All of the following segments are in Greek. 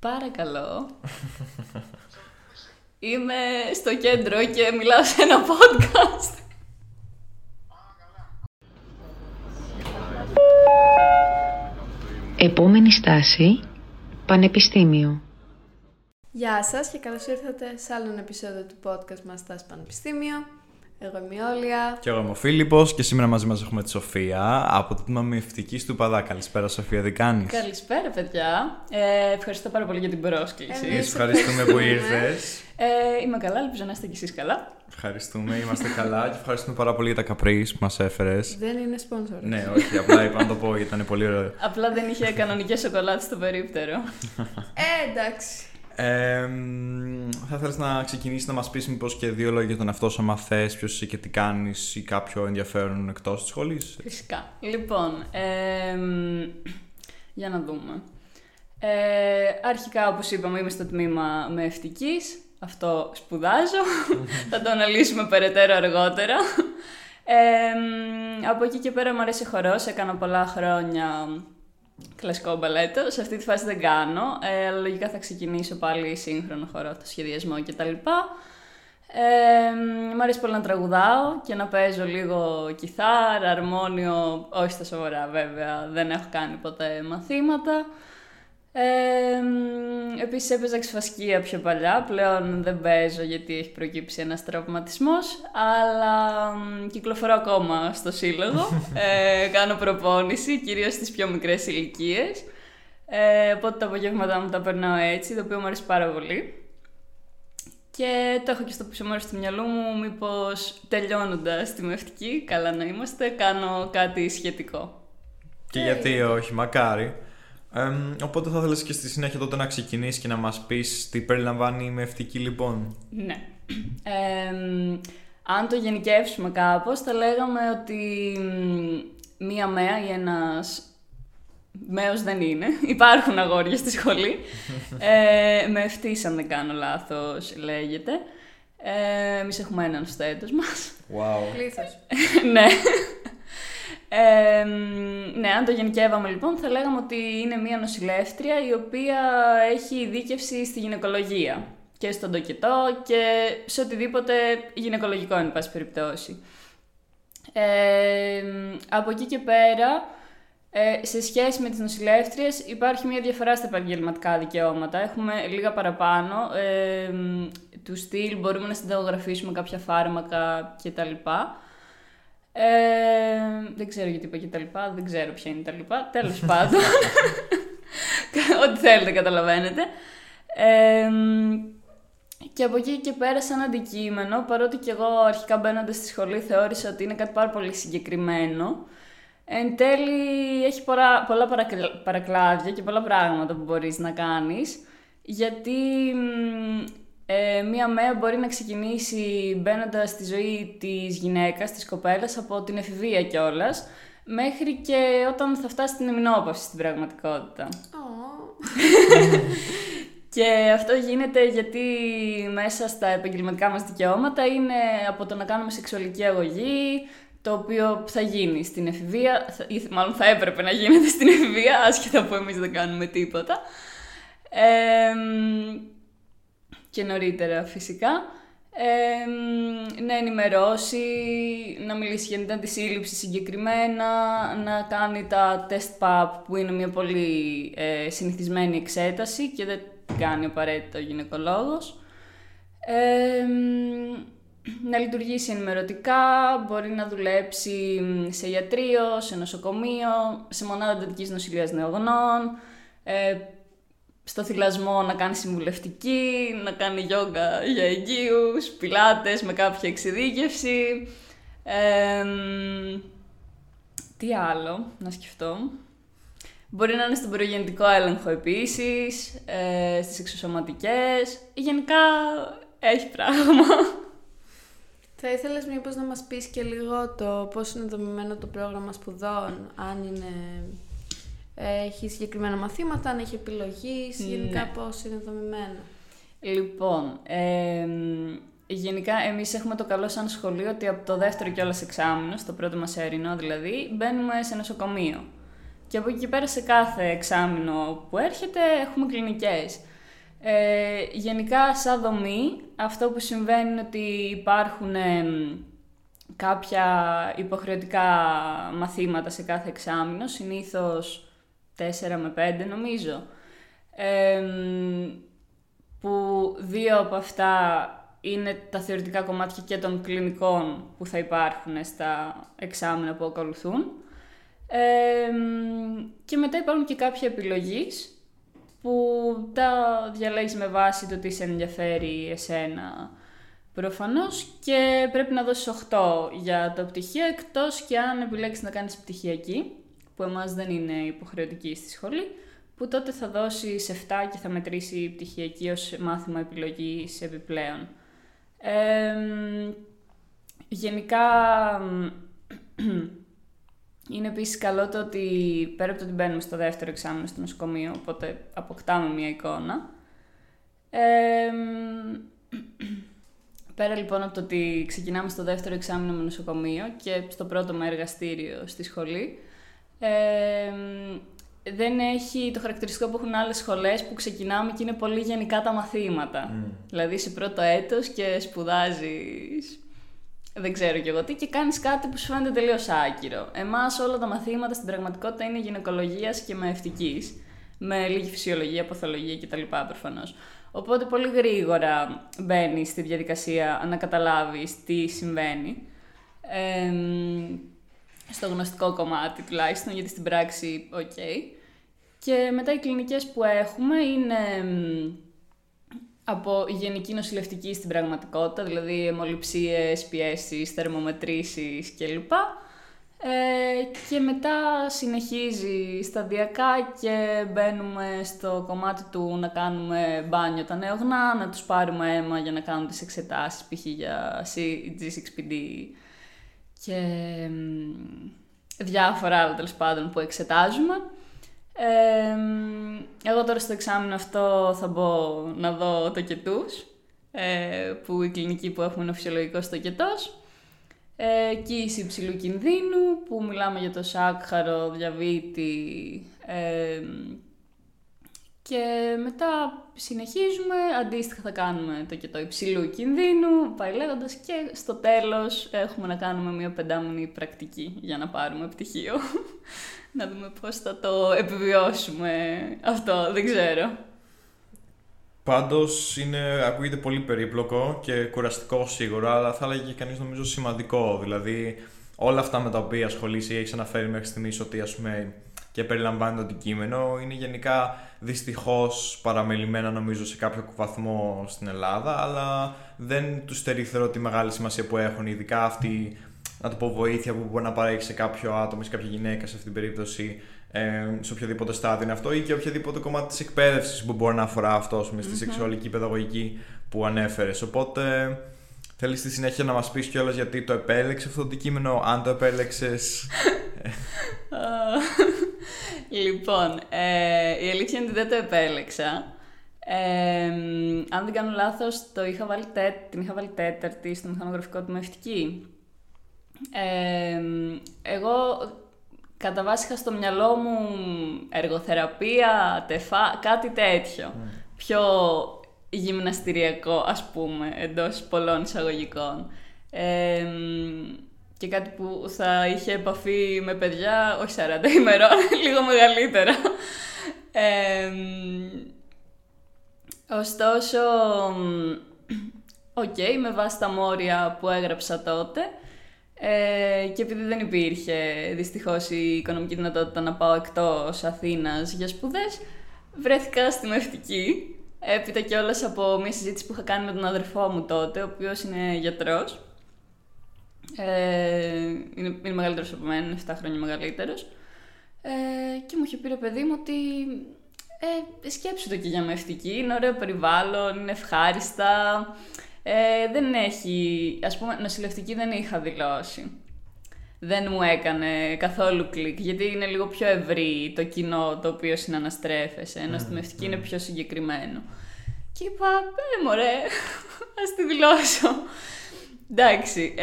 Παρακαλώ. Είμαι στο κέντρο και μιλάω σε ένα podcast. Επόμενη στάση, Πανεπιστήμιο. Γεια σας και καλώς ήρθατε σε άλλο ένα επεισόδιο του podcast μας Στάση Πανεπιστήμιο. Εγώ είμαι η Όλια. Και εγώ είμαι ο Φίλιππος και σήμερα μαζί μας έχουμε τη Σοφία από το τμήμα Μυευτική του Παδά. Καλησπέρα, Σοφία, τι κάνεις; Καλησπέρα, παιδιά. Ε, ευχαριστώ πάρα πολύ για την πρόσκληση. Εμείς ευχαριστούμε που ήρθες. Ε, είμαι καλά, ελπίζω να είστε κι εσείς καλά. Ευχαριστούμε, είμαστε καλά και ευχαριστούμε πάρα πολύ για τα καπρίς που μας έφερες. Δεν είναι sponsor. ναι, όχι, απλά είπα να το πω γιατί ήταν πολύ ωραίο. Απλά δεν είχε κανονικές σοκολάτες στο περίπτερο. Ε, εντάξει. Ε, μ, θα ήθελε να ξεκινήσεις να μας πεις μήπως και δύο λόγια για τον εαυτό σου, άμα θες, ποιος είσαι και τι κάνεις ή κάποιο ενδιαφέρον εκτός της σχολής; Φυσικά. Λοιπόν, ε, μ, για να δούμε. Ε, αρχικά, όπως είπαμε, είμαι στο τμήμα με ευτικής. Αυτό σπουδάζω. Θα το αναλύσουμε περαιτέρω αργότερα. Ε, μ, από εκεί και πέρα μου αρέσει χορός. Έκανα πολλά χρόνια κλασικό μπαλέτο. Σε αυτή τη φάση δεν κάνω. Ε, αλλά λογικά θα ξεκινήσω πάλι σύγχρονο χορό, το σχεδιασμό κτλ. Ε, μ' αρέσει πολύ να τραγουδάω και να παίζω λίγο κιθάρα, αρμόνιο, όχι στα σοβαρά βέβαια, δεν έχω κάνει ποτέ μαθήματα. Ε, μ, επίσης έπαιζα ξεφασκία πιο παλιά, πλέον δεν παίζω γιατί έχει προκύψει ένας τραυματισμός, αλλά μ, κυκλοφορώ ακόμα στο σύλλογο, ε, κάνω προπόνηση, κυρίως στις πιο μικρές ηλικίες. Ε, οπότε τα απογεύματά μου τα περνάω έτσι, το οποίο μου αρέσει πάρα πολύ. Και το έχω και στο πίσω μέρος του μυαλού μου, μήπως τελειώνοντας τη μευτική, καλά να είμαστε, κάνω κάτι σχετικό. Και γιατί όχι, μακάρι. Εμ, οπότε θα ήθελε και στη συνέχεια τότε να ξεκινήσεις και να μας πεις τι περιλαμβάνει η μευτική λοιπόν; Ναι. Ε, μ, αν το γενικεύσουμε κάπως, θα λέγαμε ότι μ, μία μέα ή ένας μέος δεν είναι. Υπάρχουν αγόρια στη σχολή. ε, με ευτής, αν δεν κάνω λάθος, λέγεται. Ε, εμείς έχουμε έναν στο έτος μας. Wow. Πλήθος. ναι. Ε, μ, ναι, αν το γενικεύαμε λοιπόν, θα λέγαμε ότι είναι μία νοσηλεύτρια η οποία έχει ειδίκευση στη γυναικολογία και στον τοκετό και σε οτιδήποτε γυναικολογικό, εν πάση περιπτώσει. Ε, μ, από εκεί και πέρα, ε, σε σχέση με τις νοσηλεύτριες υπάρχει μια διαφορά στα επαγγελματικά δικαιώματα. Έχουμε λίγα παραπάνω. Ε, μ, του στυλ μπορούμε να συνταγογραφήσουμε κάποια φάρμακα κτλ. Ε, δεν ξέρω γιατί είπα και τα λοιπά, δεν ξέρω ποια είναι τα λοιπά. Τέλος πάντων. Ό,τι θέλετε καταλαβαίνετε. Ε, μ, και από εκεί και πέρα σαν αντικείμενο, παρότι και εγώ αρχικά μπαίνοντας στη σχολή θεώρησα ότι είναι κάτι πάρα πολύ συγκεκριμένο, εν τέλει έχει πολλά, πολλά παρακλ- παρακλάδια και πολλά πράγματα που μπορείς να κάνεις, γιατί μ, ε, μία μέρα μπορεί να ξεκινήσει μπαίνοντας στη ζωή της γυναίκας, της κοπέλας, από την εφηβεία κιόλας, μέχρι και όταν θα φτάσει στην εμεινόπαυση στην πραγματικότητα. Ω. Και αυτό γίνεται γιατί μέσα στα επαγγελματικά μας δικαιώματα είναι από το να κάνουμε σεξουαλική αγωγή, το οποίο θα γίνει στην εφηβεία, θα- ή μάλλον θα έπρεπε να γίνεται στην εφηβεία, άσχετα που εμείς δεν κάνουμε τίποτα. Εμ, και νωρίτερα φυσικά. Εμ, να ενημερώσει, να μιλήσει για την αντισύλληψη συγκεκριμένα, να κάνει τα test PAP που είναι μια πολύ ε, συνηθισμένη εξέταση και δεν την κάνει απαραίτητα ο γυναικολόγος. Εμ, να λειτουργήσει ενημερωτικά, μπορεί να δουλέψει μ, σε ιατρείο, σε νοσοκομείο, σε μονάδα εντατικής νοσηλείας νεογνών, ε, στο θυλασμό να κάνει συμβουλευτική, να κάνει γιόγκα για εγγύους, πιλάτες με κάποια εξειδίκευση. Εμ, τι άλλο να σκεφτώ. Μπορεί να είναι στον προγεννητικό έλεγχο επίσης, ε, στις εξωσωματικές. Γενικά έχει πράγμα. Θα ήθελες μήπως να μας πεις και λίγο το πώς είναι δομημένο το πρόγραμμα σπουδών, αν είναι... Έχει συγκεκριμένα μαθήματα, αν έχει επιλογή, γενικά Ναι. πώς είναι δομημένο. Λοιπόν, εμ, γενικά εμείς έχουμε το καλό σαν σχολείο ότι από το δεύτερο κιόλας εξάμεινο, στο πρώτο μας ερηνό δηλαδή, μπαίνουμε σε νοσοκομείο. Και από εκεί και πέρα σε κάθε εξάμεινο που έρχεται έχουμε κλινικές. Ε, γενικά σαν δομή αυτό που συμβαίνει είναι ότι υπάρχουν ε, κάποια υποχρεωτικά μαθήματα σε κάθε εξάμεινο, συνήθως 4 με 5 νομίζω, ε, που δύο από αυτά είναι τα θεωρητικά κομμάτια και των κλινικών που θα υπάρχουν στα εξάμεινα που ακολουθούν. και μετά υπάρχουν και κάποια επιλογής που τα διαλέγεις με βάση το τι σε ενδιαφέρει εσένα προφανώς και πρέπει να δώσεις 8 για το πτυχίο εκτός και αν επιλέξεις να κάνεις πτυχιακή που εμάς δεν είναι υποχρεωτική στη σχολή που τότε θα δώσεις 7 και θα μετρήσει η πτυχιακή ως μάθημα επιλογής επιπλέον. γενικά είναι επίσης καλό το ότι πέρα από το ότι μπαίνουμε στο δεύτερο εξάμεινο στο νοσοκομείο, οπότε αποκτάμε μια εικόνα. πέρα λοιπόν από το ότι ξεκινάμε στο δεύτερο εξάμεινο με νοσοκομείο και στο πρώτο με εργαστήριο στη σχολή, δεν έχει το χαρακτηριστικό που έχουν άλλες σχολές που ξεκινάμε και είναι πολύ γενικά τα μαθήματα. Mm. Δηλαδή σε πρώτο έτος και σπουδάζεις δεν ξέρω κι εγώ τι, και κάνεις κάτι που σου φαίνεται τελείως άκυρο. Εμάς όλα τα μαθήματα στην πραγματικότητα είναι γυναικολογίας και μαιευτική, με λίγη φυσιολογία, παθολογία κτλ. προφανώς. Οπότε πολύ γρήγορα μπαίνεις στη διαδικασία να καταλάβεις τι συμβαίνει. Ε, στο γνωστικό κομμάτι τουλάχιστον, γιατί στην πράξη, οκ. Και μετά οι κλινικές που έχουμε είναι από γενική νοσηλευτική στην πραγματικότητα, δηλαδή αιμοληψίες, πιέσεις, θερμομετρήσεις κλπ. Ε, και μετά συνεχίζει σταδιακά και μπαίνουμε στο κομμάτι του να κάνουμε μπάνιο τα νεογνά, να τους πάρουμε αίμα για να κάνουν τις εξετάσεις, π.χ. για G6PD και διάφορα άλλα τέλος πάντων που εξετάζουμε εγώ τώρα στο εξάμεινο αυτό θα μπω να δω το κετούς, ε, που η κλινική που έχουμε είναι ο φυσιολογικός τοκετός. Ε, κοίηση υψηλού κινδύνου, που μιλάμε για το σάκχαρο, διαβήτη, και μετά συνεχίζουμε, αντίστοιχα θα κάνουμε το κετό υψηλού κινδύνου, πάει λέγοντας και στο τέλος έχουμε να κάνουμε μια πεντάμινη πρακτική για να πάρουμε πτυχίο να δούμε πώς θα το επιβιώσουμε αυτό, δεν ξέρω. Πάντως είναι, ακούγεται πολύ περίπλοκο και κουραστικό σίγουρα, αλλά θα έλεγε κανείς νομίζω σημαντικό. Δηλαδή όλα αυτά με τα οποία ασχολείσαι ή έχεις αναφέρει μέχρι στιγμής ότι ας πούμε και περιλαμβάνει το αντικείμενο είναι γενικά δυστυχώς παραμελημένα νομίζω σε κάποιο βαθμό στην Ελλάδα αλλά δεν τους στερεί τη μεγάλη σημασία που έχουν ειδικά αυτοί να το πω, βοήθεια που μπορεί να παρέχει σε κάποιο άτομο, σε κάποια γυναίκα σε αυτήν την περίπτωση, ε, σε οποιοδήποτε στάδιο είναι αυτό ή και οποιοδήποτε κομμάτι της εκπαίδευσης που μπορεί να αφορά αυτό με στη σεξουαλική παιδαγωγική που ανέφερες. Οπότε θέλεις στη συνέχεια να μας πεις κιόλας γιατί το επέλεξες αυτό το αντικείμενο, αν το επέλεξες; λοιπόν, ε, η αλήθεια είναι ότι δεν το επέλεξα. Ε, αν δεν κάνω λάθος, το είχα βάλει την είχα βάλει τέταρτη στο μηχανογραφικό του μευτική εγώ κατά βάση είχα στο μυαλό μου εργοθεραπεία, τεφά, κάτι τέτοιο. Mm. Πιο γυμναστηριακό, ας πούμε, εντός πολλών εισαγωγικών. και κάτι που θα είχε επαφή με παιδιά, όχι 40 ημερών, λίγο μεγαλύτερα. ωστόσο, OK, okay, με βάση τα μόρια που έγραψα τότε, ε, και επειδή δεν υπήρχε δυστυχώς η οικονομική δυνατότητα να πάω εκτός Αθήνας για σπουδές, βρέθηκα στη Μαιευτική, έπειτα κιόλας από μια συζήτηση που είχα κάνει με τον αδερφό μου τότε, ο οποίος είναι γιατρός. Ε, είναι, είναι μεγαλύτερος από μένα, είναι 7 χρόνια μεγαλύτερος. Ε, και μου είχε πει ρε παιδί μου ότι ε, σκέψου το και για μευτική, είναι ωραίο περιβάλλον, είναι ευχάριστα, ε, δεν έχει, ας πούμε, νοσηλευτική δεν είχα δηλώσει. Δεν μου έκανε καθόλου κλικ, γιατί είναι λίγο πιο ευρύ το κοινό το οποίο συναναστρέφεσαι, ενώ στη μευτική είναι πιο συγκεκριμένο. Και είπα, ε, μωρέ, ας τη δηλώσω. Εντάξει,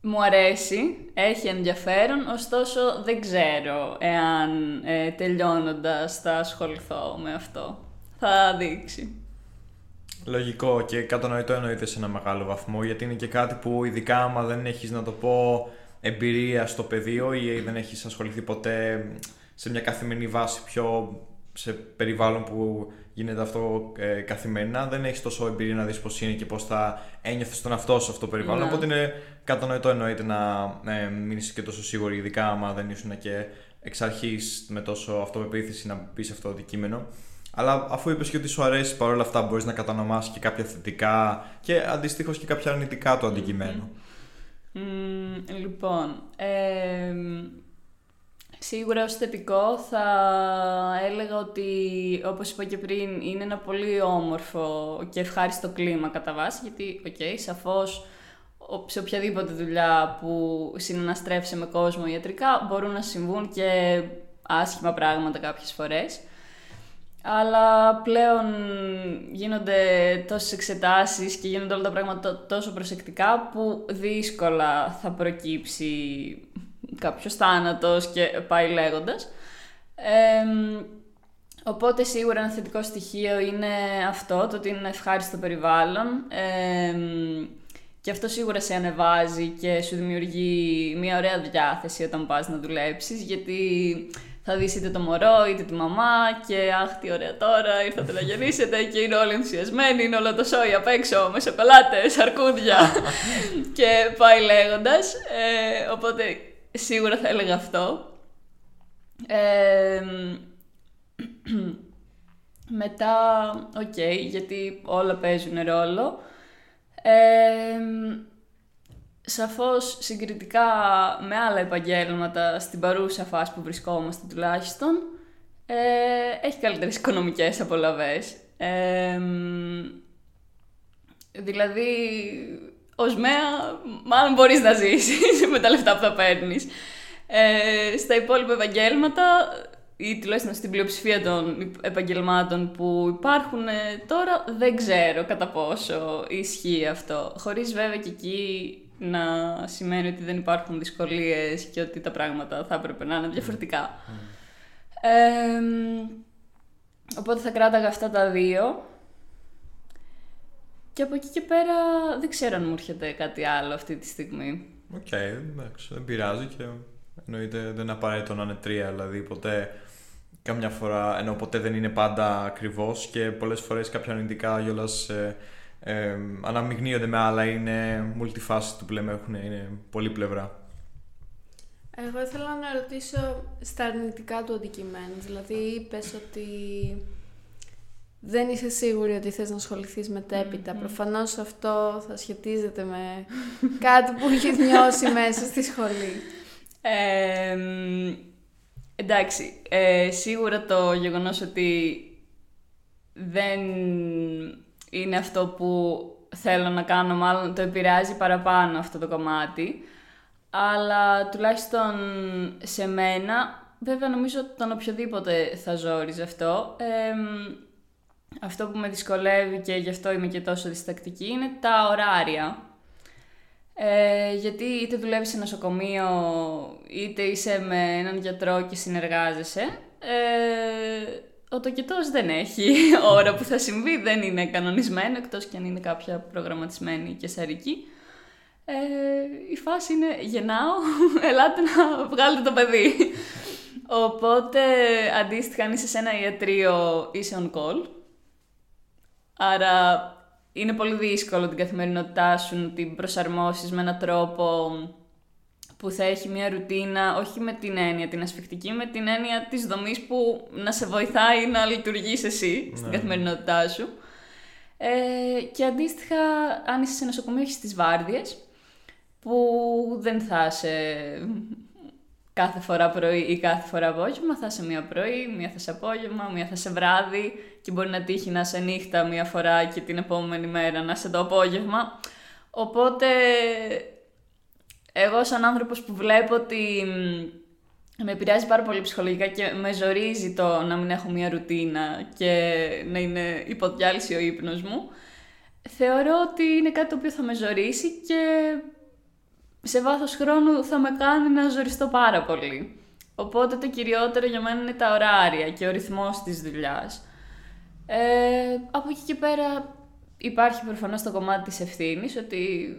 μου αρέσει, έχει ενδιαφέρον, ωστόσο δεν ξέρω εάν ε, τελειώνοντας θα ασχοληθώ με αυτό. Θα δείξει. Λογικό και κατανοητό εννοείται σε ένα μεγάλο βαθμό γιατί είναι και κάτι που ειδικά άμα δεν έχεις να το πω εμπειρία στο πεδίο ή δεν έχεις ασχοληθεί ποτέ σε μια καθημερινή βάση πιο σε περιβάλλον που γίνεται αυτό ε, καθημερινά, δεν έχεις τόσο εμπειρία να δεις πώς είναι και πώς θα ένιωθες τον αυτό σε αυτό το περιβάλλον. Ναι. Οπότε είναι κατανοητό εννοείται να ε, μην είσαι και τόσο σίγουρη, ειδικά άμα δεν ήσουν και εξ αρχής με τόσο αυτοπεποίθηση να πεις σε αυτό το αντικείμενο. Αλλά αφού είπες και ότι σου αρέσει παρόλα αυτά, μπορείς να κατονομάσεις και κάποια θετικά και αντιστοίχως και κάποια αρνητικά του αντικειμένου. Μμμ, λοιπόν, ε, σίγουρα ως θετικό θα έλεγα ότι, όπως είπα και πριν, είναι ένα πολύ όμορφο και ευχάριστο κλίμα κατά βάση, γιατί, OK, okay, σαφώς ο- σε οποιαδήποτε δουλειά που συναναστρέφεσαι με κόσμο ιατρικά μπορούν να συμβούν και άσχημα πράγματα κάποιες φορές. Αλλά πλέον γίνονται τόσες εξετάσεις και γίνονται όλα τα πράγματα τό- τόσο προσεκτικά που δύσκολα θα προκύψει κάποιος θάνατος και πάει λέγοντας. Εμ, οπότε σίγουρα ένα θετικό στοιχείο είναι αυτό, το ότι είναι ένα ευχάριστο περιβάλλον. Εμ, και αυτό σίγουρα σε ανεβάζει και σου δημιουργεί μια ωραία διάθεση όταν πας να δουλέψεις, γιατί θα δεις είτε το μωρό είτε τη μαμά και αχ τι ωραία τώρα, ήρθατε να γεννήσετε και είναι όλοι ενθουσιασμένοι, είναι όλο το σόι απ' έξω με σοκολάτες, αρκούδια και πάει λέγοντας. Ε, οπότε σίγουρα θα έλεγα αυτό. Ε, μετά, οκ, γιατί όλα παίζουν ρόλο. Ε, σαφώς συγκριτικά με άλλα επαγγέλματα στην παρούσα φάση που βρισκόμαστε τουλάχιστον ε, έχει καλύτερες οικονομικές απολαβές. Ε, δηλαδή, ως μαία μάλλον μπορείς να ζήσεις με τα λεφτά που θα παίρνεις. Ε, στα υπόλοιπα επαγγέλματα ή τουλάχιστον στην πλειοψηφία των επαγγελμάτων που υπάρχουν ε, τώρα δεν ξέρω κατά πόσο ισχύει αυτό. Χωρίς βέβαια και εκεί να σημαίνει ότι δεν υπάρχουν δυσκολίες και ότι τα πράγματα θα έπρεπε να είναι διαφορετικά. Ε, οπότε θα κράταγα αυτά τα δύο. Και από εκεί και πέρα δεν ξέρω αν μου έρχεται κάτι άλλο αυτή τη στιγμή. Οκ, εντάξει, δεν πειράζει και εννοείται δεν είναι απαραίτητο να είναι τρία, δηλαδή ποτέ καμιά φορά, ενώ ποτέ δεν είναι πάντα ακριβώς και πολλές φορές κάποια αρνητικά κιόλας ε, ε, αναμειγνύονται με άλλα, είναι multifaceted που λέμε, έχουν, είναι πολύπλευρα. Εγώ ήθελα να ρωτήσω στα αρνητικά του αντικειμένου. Δηλαδή, είπες ότι δεν είσαι σίγουρη ότι θες να ασχοληθείς μετέπειτα. Προφανώς αυτό θα σχετίζεται με κάτι που έχεις νιώσει μέσα στη σχολή. Ε, μ, εντάξει, ε, σίγουρα το γεγονός ότι δεν είναι αυτό που θέλω να κάνω, μάλλον το επηρεάζει παραπάνω αυτό το κομμάτι. Αλλά τουλάχιστον σε μένα, βέβαια νομίζω τον οποιοδήποτε θα ζόριζε αυτό. Ε, μ, αυτό που με δυσκολεύει και γι' αυτό είμαι και τόσο διστακτική είναι τα ωράρια. Ε, γιατί είτε δουλεύεις σε νοσοκομείο, είτε είσαι με έναν γιατρό και συνεργάζεσαι, ε, ο τοκετός δεν έχει ώρα που θα συμβεί, δεν είναι κανονισμένο, εκτός και αν είναι κάποια προγραμματισμένη και σαρική. Ε, η φάση είναι γεννάω, ελάτε να βγάλετε το παιδί. Οπότε, αντίστοιχα, αν είσαι σε ένα ιατρείο, είσαι on call. Άρα, είναι πολύ δύσκολο την καθημερινότητά σου να την προσαρμόσεις με έναν τρόπο που θα έχει μια ρουτίνα, όχι με την έννοια την ασφικτική, με την έννοια της δομής που να σε βοηθάει να λειτουργείς εσύ στην Ναι. καθημερινότητά σου. Ε, και αντίστοιχα, αν είσαι σε νοσοκομείο, έχεις τις βάρδιες, που δεν θα είσαι κάθε φορά πρωί ή κάθε φορά απόγευμα, θα είσαι μία πρωί, μία θα είσαι απόγευμα, μία θα είσαι βράδυ και μπορεί να τύχει να είσαι νύχτα μία φορά και την επόμενη μέρα να είσαι το απόγευμα. Οπότε, εγώ σαν άνθρωπος που βλέπω ότι μ, με επηρεάζει πάρα πολύ ψυχολογικά και με ζορίζει το να μην έχω μία ρουτίνα και να είναι υποδιάλυση ο ύπνος μου, θεωρώ ότι είναι κάτι το οποίο θα με ζορίσει και σε βάθος χρόνου θα με κάνει να ζοριστώ πάρα πολύ. Οπότε το κυριότερο για μένα είναι τα ωράρια και ο ρυθμός της δουλειάς. Ε, από εκεί και πέρα υπάρχει προφανώς το κομμάτι της ευθύνης, ότι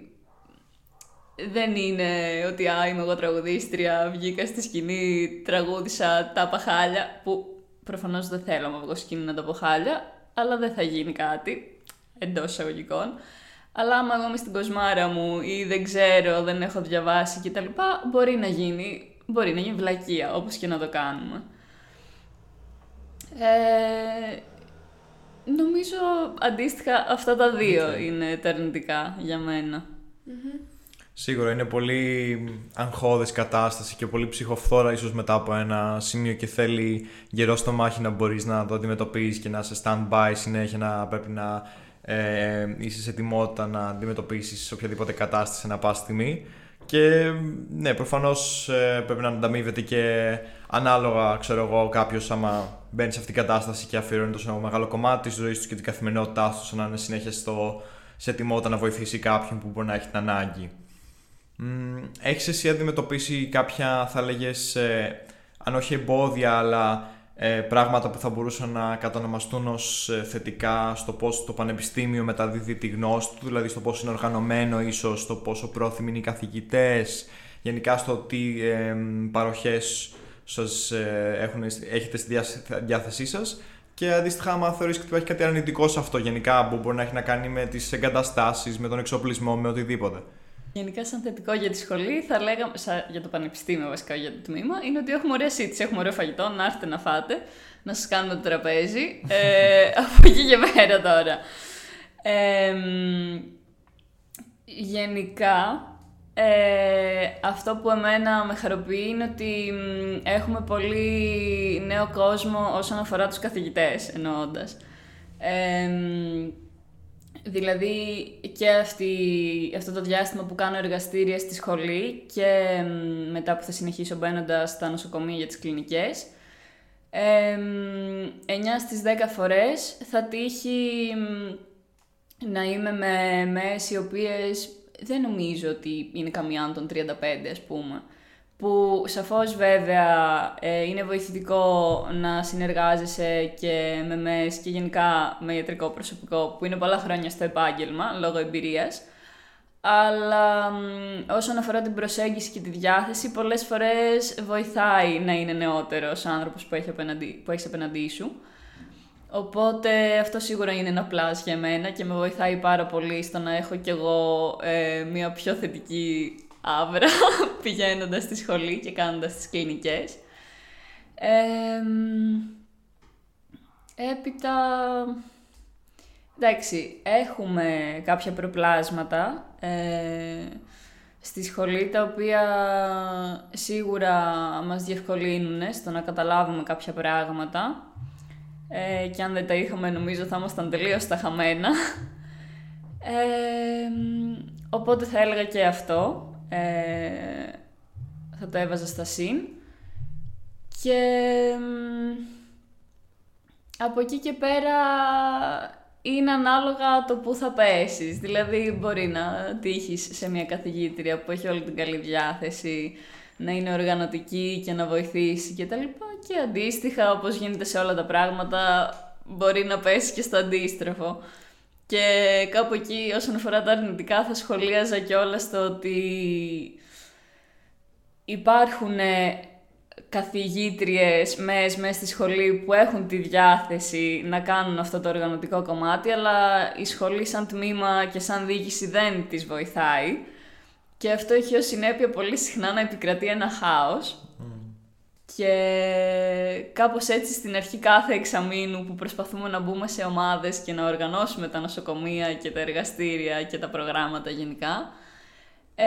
δεν είναι ότι α, είμαι εγώ τραγουδίστρια, βγήκα στη σκηνή, τραγούδισα τα παχάλια, που προφανώς δεν θέλω να βγω σκηνή να τα παχάλια, αλλά δεν θα γίνει κάτι, εντός εισαγωγικών. Αλλά άμα εγώ είμαι στην κοσμάρα μου ή δεν ξέρω, δεν έχω διαβάσει κτλ. Μπορεί να γίνει, μπορεί να γίνει βλακεία, όπως και να το κάνουμε. Ε, νομίζω αντίστοιχα αυτά τα δύο είναι τα αρνητικά για μένα. Σίγουρα είναι πολύ αγχώδης κατάσταση και πολύ ψυχοφθόρα ίσως μετά από ένα σημείο και θέλει γερό στο μάχη να μπορείς να το αντιμετωπίσεις και να σε stand-by συνέχεια να πρέπει να ε, είσαι σε ετοιμότητα να αντιμετωπίσεις οποιαδήποτε κατάσταση ένα πάση στιγμή. Και ναι, προφανώς ε, πρέπει να ανταμείβεται και ανάλογα, ξέρω εγώ, κάποιος άμα μπαίνει σε αυτήν την κατάσταση και αφιερώνει τόσο μεγάλο κομμάτι της ζωής του και την καθημερινότητά του, να είναι συνέχεια στο, σε ετοιμότητα να βοηθήσει κάποιον που μπορεί να έχει την ανάγκη. Έχεις εσύ αντιμετωπίσει κάποια, θα έλεγε, ε, αν όχι εμπόδια, αλλά ε, πράγματα που θα μπορούσαν να κατονομαστούν ως ε, θετικά στο πώς το πανεπιστήμιο μεταδίδει τη γνώση του, δηλαδή στο πώς είναι οργανωμένο ίσως, στο πόσο πρόθυμοι είναι οι καθηγητές, γενικά στο τι ε, παροχές σας ε, έχουν, έχετε στη διάθεσή σας και αντίστοιχα, άμα θεωρείς ότι υπάρχει κάτι αρνητικό σε αυτό γενικά που μπορεί να έχει να κάνει με τις εγκαταστάσεις, με τον εξοπλισμό, με οτιδήποτε. Γενικά, σαν θετικό για τη σχολή, θα λέγαμε, για το πανεπιστήμιο βασικά, για το τμήμα, είναι ότι έχουμε ωραία σύντηση, έχουμε ωραίο φαγητό, να έρθετε να φάτε, να σας κάνουμε το τραπέζι. ε, από εκεί και πέρα τώρα. Ε, γενικά, ε, αυτό που εμένα με χαροποιεί είναι ότι έχουμε πολύ νέο κόσμο όσον αφορά τους καθηγητές, εννοώντας. Ε, Δηλαδή και αυτή, αυτό το διάστημα που κάνω εργαστήρια στη σχολή και μετά που θα συνεχίσω μπαίνοντας στα νοσοκομεία για τις κλινικές, ε, 9 στις 10 φορές θα τύχει να είμαι με μες οι οποίες δεν νομίζω ότι είναι καμιά των 35 ας πούμε που σαφώς βέβαια ε, είναι βοηθητικό να συνεργάζεσαι και με ΜΕΣ και γενικά με ιατρικό προσωπικό που είναι πολλά χρόνια στο επάγγελμα λόγω εμπειρίας. Αλλά όσον αφορά την προσέγγιση και τη διάθεση, πολλές φορές βοηθάει να είναι νεότερος άνθρωπος που, έχει απέναντι, που έχεις απέναντί σου. Οπότε αυτό σίγουρα είναι ένα πλάς για μένα και με βοηθάει πάρα πολύ στο να έχω κι εγώ ε, μια πιο θετική άβρα πηγαίνοντας στη σχολή και κάνοντας τις κλινικές. έπειτα, εντάξει, έχουμε κάποια προπλάσματα ε, στη σχολή τα οποία σίγουρα μας διευκολύνουν στο να καταλάβουμε κάποια πράγματα ε, και αν δεν τα είχαμε νομίζω θα ήμασταν τελείως τα χαμένα. οπότε θα έλεγα και αυτό ε, θα το έβαζα στα συν. Και από εκεί και πέρα είναι ανάλογα το που θα πέσεις. Δηλαδή μπορεί να τύχεις σε μια καθηγήτρια που έχει όλη την καλή διάθεση, να είναι οργανωτική και να βοηθήσει και τα λοιπά. Και αντίστοιχα, όπως γίνεται σε όλα τα πράγματα, μπορεί να πέσεις και στο αντίστροφο. Και κάπου εκεί όσον αφορά τα αρνητικά θα σχολίαζα και όλα στο ότι υπάρχουν καθηγήτριες μέσα, μέσα στη σχολή που έχουν τη διάθεση να κάνουν αυτό το οργανωτικό κομμάτι, αλλά η σχολή σαν τμήμα και σαν διοίκηση δεν τις βοηθάει. Και αυτό έχει ως συνέπεια πολύ συχνά να επικρατεί ένα χάος. Και κάπως έτσι στην αρχή κάθε εξαμήνου που προσπαθούμε να μπούμε σε ομάδες και να οργανώσουμε τα νοσοκομεία και τα εργαστήρια και τα προγράμματα γενικά, ε,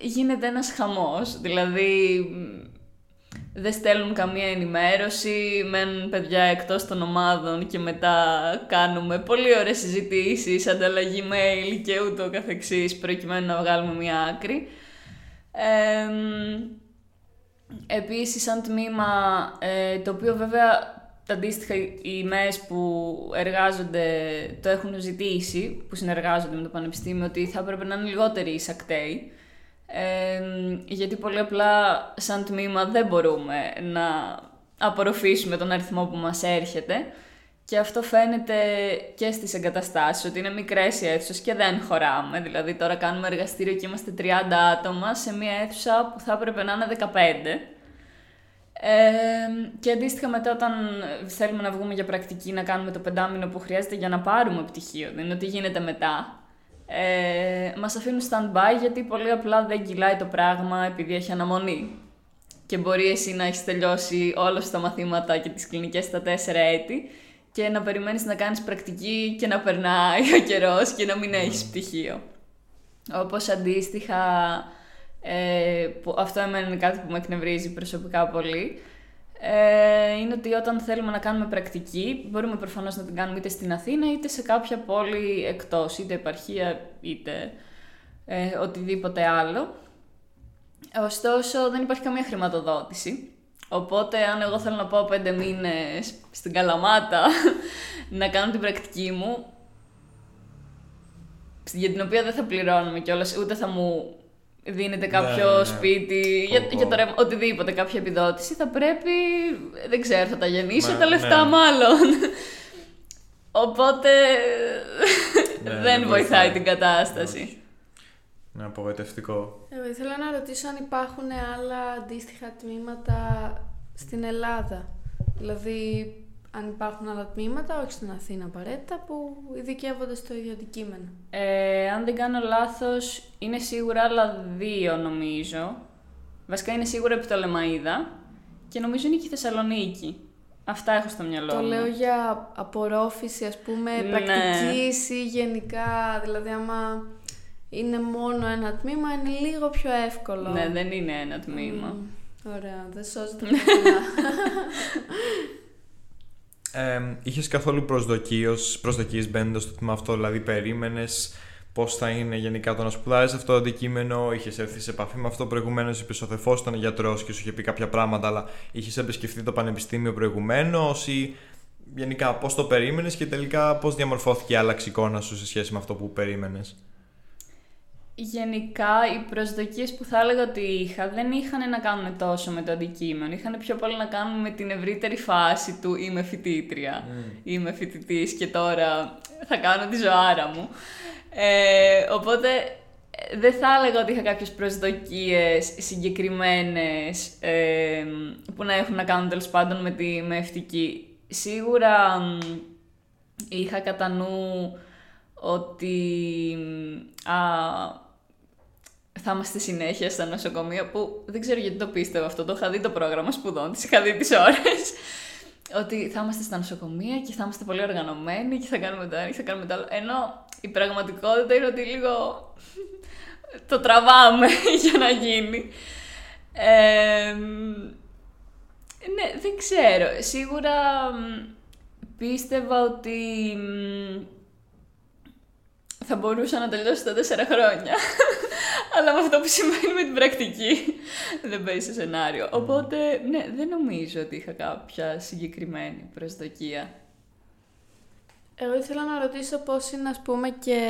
γίνεται ένας χαμός. Δηλαδή δεν στέλνουν καμία ενημέρωση, μένουν παιδιά εκτός των ομάδων και μετά κάνουμε πολύ ωραίες συζητήσεις, ανταλλαγή mail και ούτω καθεξής προκειμένου να βγάλουμε μια άκρη. Ε, Επίσης, σαν τμήμα, ε, το οποίο βέβαια τα αντίστοιχα οι ΜΕΣ που εργάζονται το έχουν ζητήσει, που συνεργάζονται με το Πανεπιστήμιο, ότι θα έπρεπε να είναι λιγότεροι εισακτέοι. Ε, γιατί πολύ απλά σαν τμήμα δεν μπορούμε να απορροφήσουμε τον αριθμό που μας έρχεται και αυτό φαίνεται και στις εγκαταστάσεις, ότι είναι μικρές οι αίθουσες και δεν χωράμε. Δηλαδή τώρα κάνουμε εργαστήριο και είμαστε 30 άτομα σε μια αίθουσα που θα έπρεπε να είναι 15. Ε, και αντίστοιχα μετά όταν θέλουμε να βγούμε για πρακτική να κάνουμε το πεντάμινο που χρειάζεται για να πάρουμε πτυχίο, δεν είναι ότι γίνεται μετά. Ε, μας αφήνουν stand-by γιατί πολύ απλά δεν κυλάει το πράγμα επειδή έχει αναμονή. Και μπορεί εσύ να έχεις τελειώσει όλα τα μαθήματα και τις κλινικές στα τέσσερα έτη και να περιμένεις να κάνεις πρακτική και να περνάει ο καιρός και να μην έχεις πτυχίο. Όπως αντίστοιχα ε, που αυτό εμένα είναι κάτι που με εκνευρίζει προσωπικά πολύ, ε, είναι ότι όταν θέλουμε να κάνουμε πρακτική, μπορούμε προφανώς να την κάνουμε είτε στην Αθήνα είτε σε κάποια πόλη εκτός, είτε επαρχία είτε ε, οτιδήποτε άλλο. Ωστόσο δεν υπάρχει καμία χρηματοδότηση. Οπότε αν εγώ θέλω να πάω πέντε μήνες στην Καλαμάτα να κάνω την πρακτική μου, για την οποία δεν θα πληρώνουμε κιόλας, ούτε θα μου δίνεται ναι, κάποιο ναι, ναι. σπίτι, για, για το ρεύμα, οτιδήποτε, κάποια επιδότηση, θα πρέπει, δεν ξέρω, θα τα γεννήσω τα λεφτά μάλλον. Οπότε δεν βοηθάει την κατάσταση. Είναι απογοητευτικό. Εγώ ήθελα να ρωτήσω αν υπάρχουν άλλα αντίστοιχα τμήματα στην Ελλάδα. Δηλαδή, αν υπάρχουν άλλα τμήματα, όχι στην Αθήνα απαραίτητα, που ειδικεύονται στο ίδιο αντικείμενο. Ε, αν δεν κάνω λάθος, είναι σίγουρα άλλα δύο νομίζω. Βασικά είναι σίγουρα επί το Λεμαΐδα και νομίζω είναι και η Θεσσαλονίκη. Αυτά έχω στο μυαλό το μου. Το λέω για απορρόφηση, ας πούμε, ναι. πρακτικής ή γενικά, δηλαδή άμα είναι μόνο ένα τμήμα, είναι λίγο πιο εύκολο. Ναι, δεν είναι ένα τμήμα. ωραία, δεν σώζεται ε, είχες καθόλου προσδοκίες, προσδοκίες μπαίνοντας στο τμήμα αυτό, δηλαδή περίμενες πώς θα είναι γενικά το να σπουδάζει αυτό το αντικείμενο, είχες έρθει σε επαφή με αυτό προηγουμένως, είπες ο Θεφό ήταν γιατρός και σου είχε πει κάποια πράγματα, αλλά είχες επισκεφτεί το πανεπιστήμιο προηγουμένως ή γενικά πώς το περίμενες και τελικά πώς διαμορφώθηκε η άλλαξη εικόνα σου σε σχέση με αυτό που περίμενες; Γενικά, οι προσδοκίες που θα έλεγα ότι είχα δεν είχαν να κάνουν τόσο με το αντικείμενο. Είχαν πιο πολύ να κάνουν με την ευρύτερη φάση του είμαι φοιτήτρια, mm. είμαι φοιτητής και τώρα θα κάνω τη ζωάρα μου. Ε, οπότε δεν θα έλεγα ότι είχα κάποιες προσδοκίες συγκεκριμένες ε, που να έχουν να κάνουν τέλος πάντων με τη μευτική. Σίγουρα είχα κατά νου ότι α, θα είμαστε συνέχεια στα νοσοκομεία που δεν ξέρω γιατί το πίστευα αυτό, το είχα δει το πρόγραμμα σπουδών, τις είχα δει τις ώρες ότι θα είμαστε στα νοσοκομεία και θα είμαστε πολύ οργανωμένοι και θα κάνουμε το ένα και θα κάνουμε το άλλο. Ενώ η πραγματικότητα είναι ότι λίγο το τραβάμε για να γίνει. ναι, δεν ξέρω. Σίγουρα πίστευα ότι θα μπορούσα να τελειώσω τα τέσσερα χρόνια. Αλλά με αυτό που σημαίνει με την πρακτική δεν παίζει σε σενάριο. Οπότε, ναι, δεν νομίζω ότι είχα κάποια συγκεκριμένη προσδοκία. Εγώ ήθελα να ρωτήσω πώς είναι, ας πούμε, και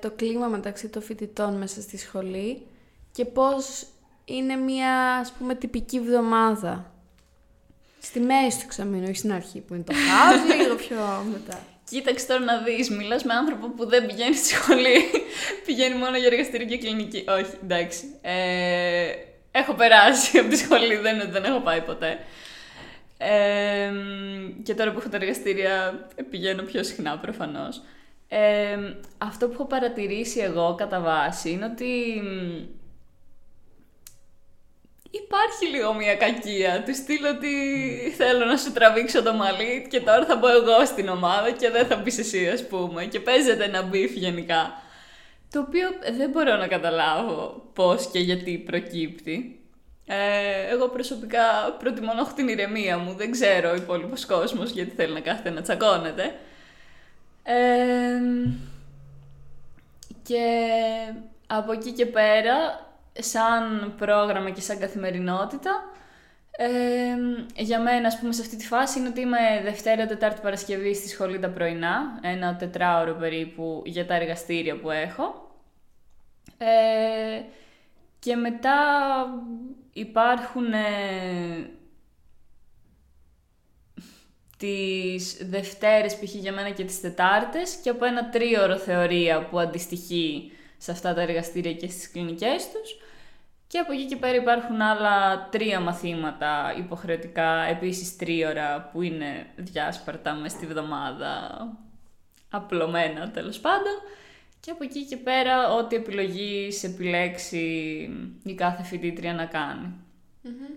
το κλίμα μεταξύ των φοιτητών μέσα στη σχολή και πώς είναι μια, ας πούμε, τυπική βδομάδα. Στη μέση του εξαμήνου, όχι στην αρχή που είναι το χάος, λίγο πιο μετά. Κοίταξε τώρα να δεις, μιλάς με άνθρωπο που δεν πηγαίνει στη σχολή. πηγαίνει μόνο για εργαστήριο και κλινική. Όχι, εντάξει. Ε, έχω περάσει από τη σχολή, δεν, δεν έχω πάει ποτέ. Ε, και τώρα που έχω τα εργαστήρια πηγαίνω πιο συχνά προφανώς. Ε, αυτό που έχω παρατηρήσει εγώ κατά βάση είναι ότι Υπάρχει λίγο μια κακία. Του στυλ ότι θέλω να σου τραβήξω το μαλλί και τώρα θα μπω εγώ στην ομάδα και δεν θα μπεις εσύ, ας πούμε. Και παίζεται ένα beef γενικά. Το οποίο δεν μπορώ να καταλάβω πώς και γιατί προκύπτει. Ε, εγώ προσωπικά προτιμώ να έχω την ηρεμία μου. Δεν ξέρω ο υπόλοιπος κόσμος γιατί θέλει να κάθεται να τσακώνεται. Ε, και από εκεί και πέρα σαν πρόγραμμα και σαν καθημερινότητα. Ε, για μένα, ας πούμε, σε αυτή τη φάση είναι ότι είμαι Δευτέρα, Τετάρτη, Παρασκευή στη σχολή τα πρωινά, ένα τετράωρο περίπου για τα εργαστήρια που έχω. Ε, Και μετά υπάρχουν ε, τις Δευτέρες π.χ. για μένα και τις Τετάρτες και από ένα τρίωρο θεωρία που αντιστοιχεί σε αυτά τα εργαστήρια και στις κλινικές τους. Και από εκεί και πέρα υπάρχουν άλλα τρία μαθήματα υποχρεωτικά, επίσης τρίωρα που είναι διάσπαρτα μες στη βδομάδα, απλωμένα τέλος πάντων. Και από εκεί και πέρα ό,τι επιλογή σε επιλέξει η κάθε φοιτήτρια να κάνει. Mm-hmm.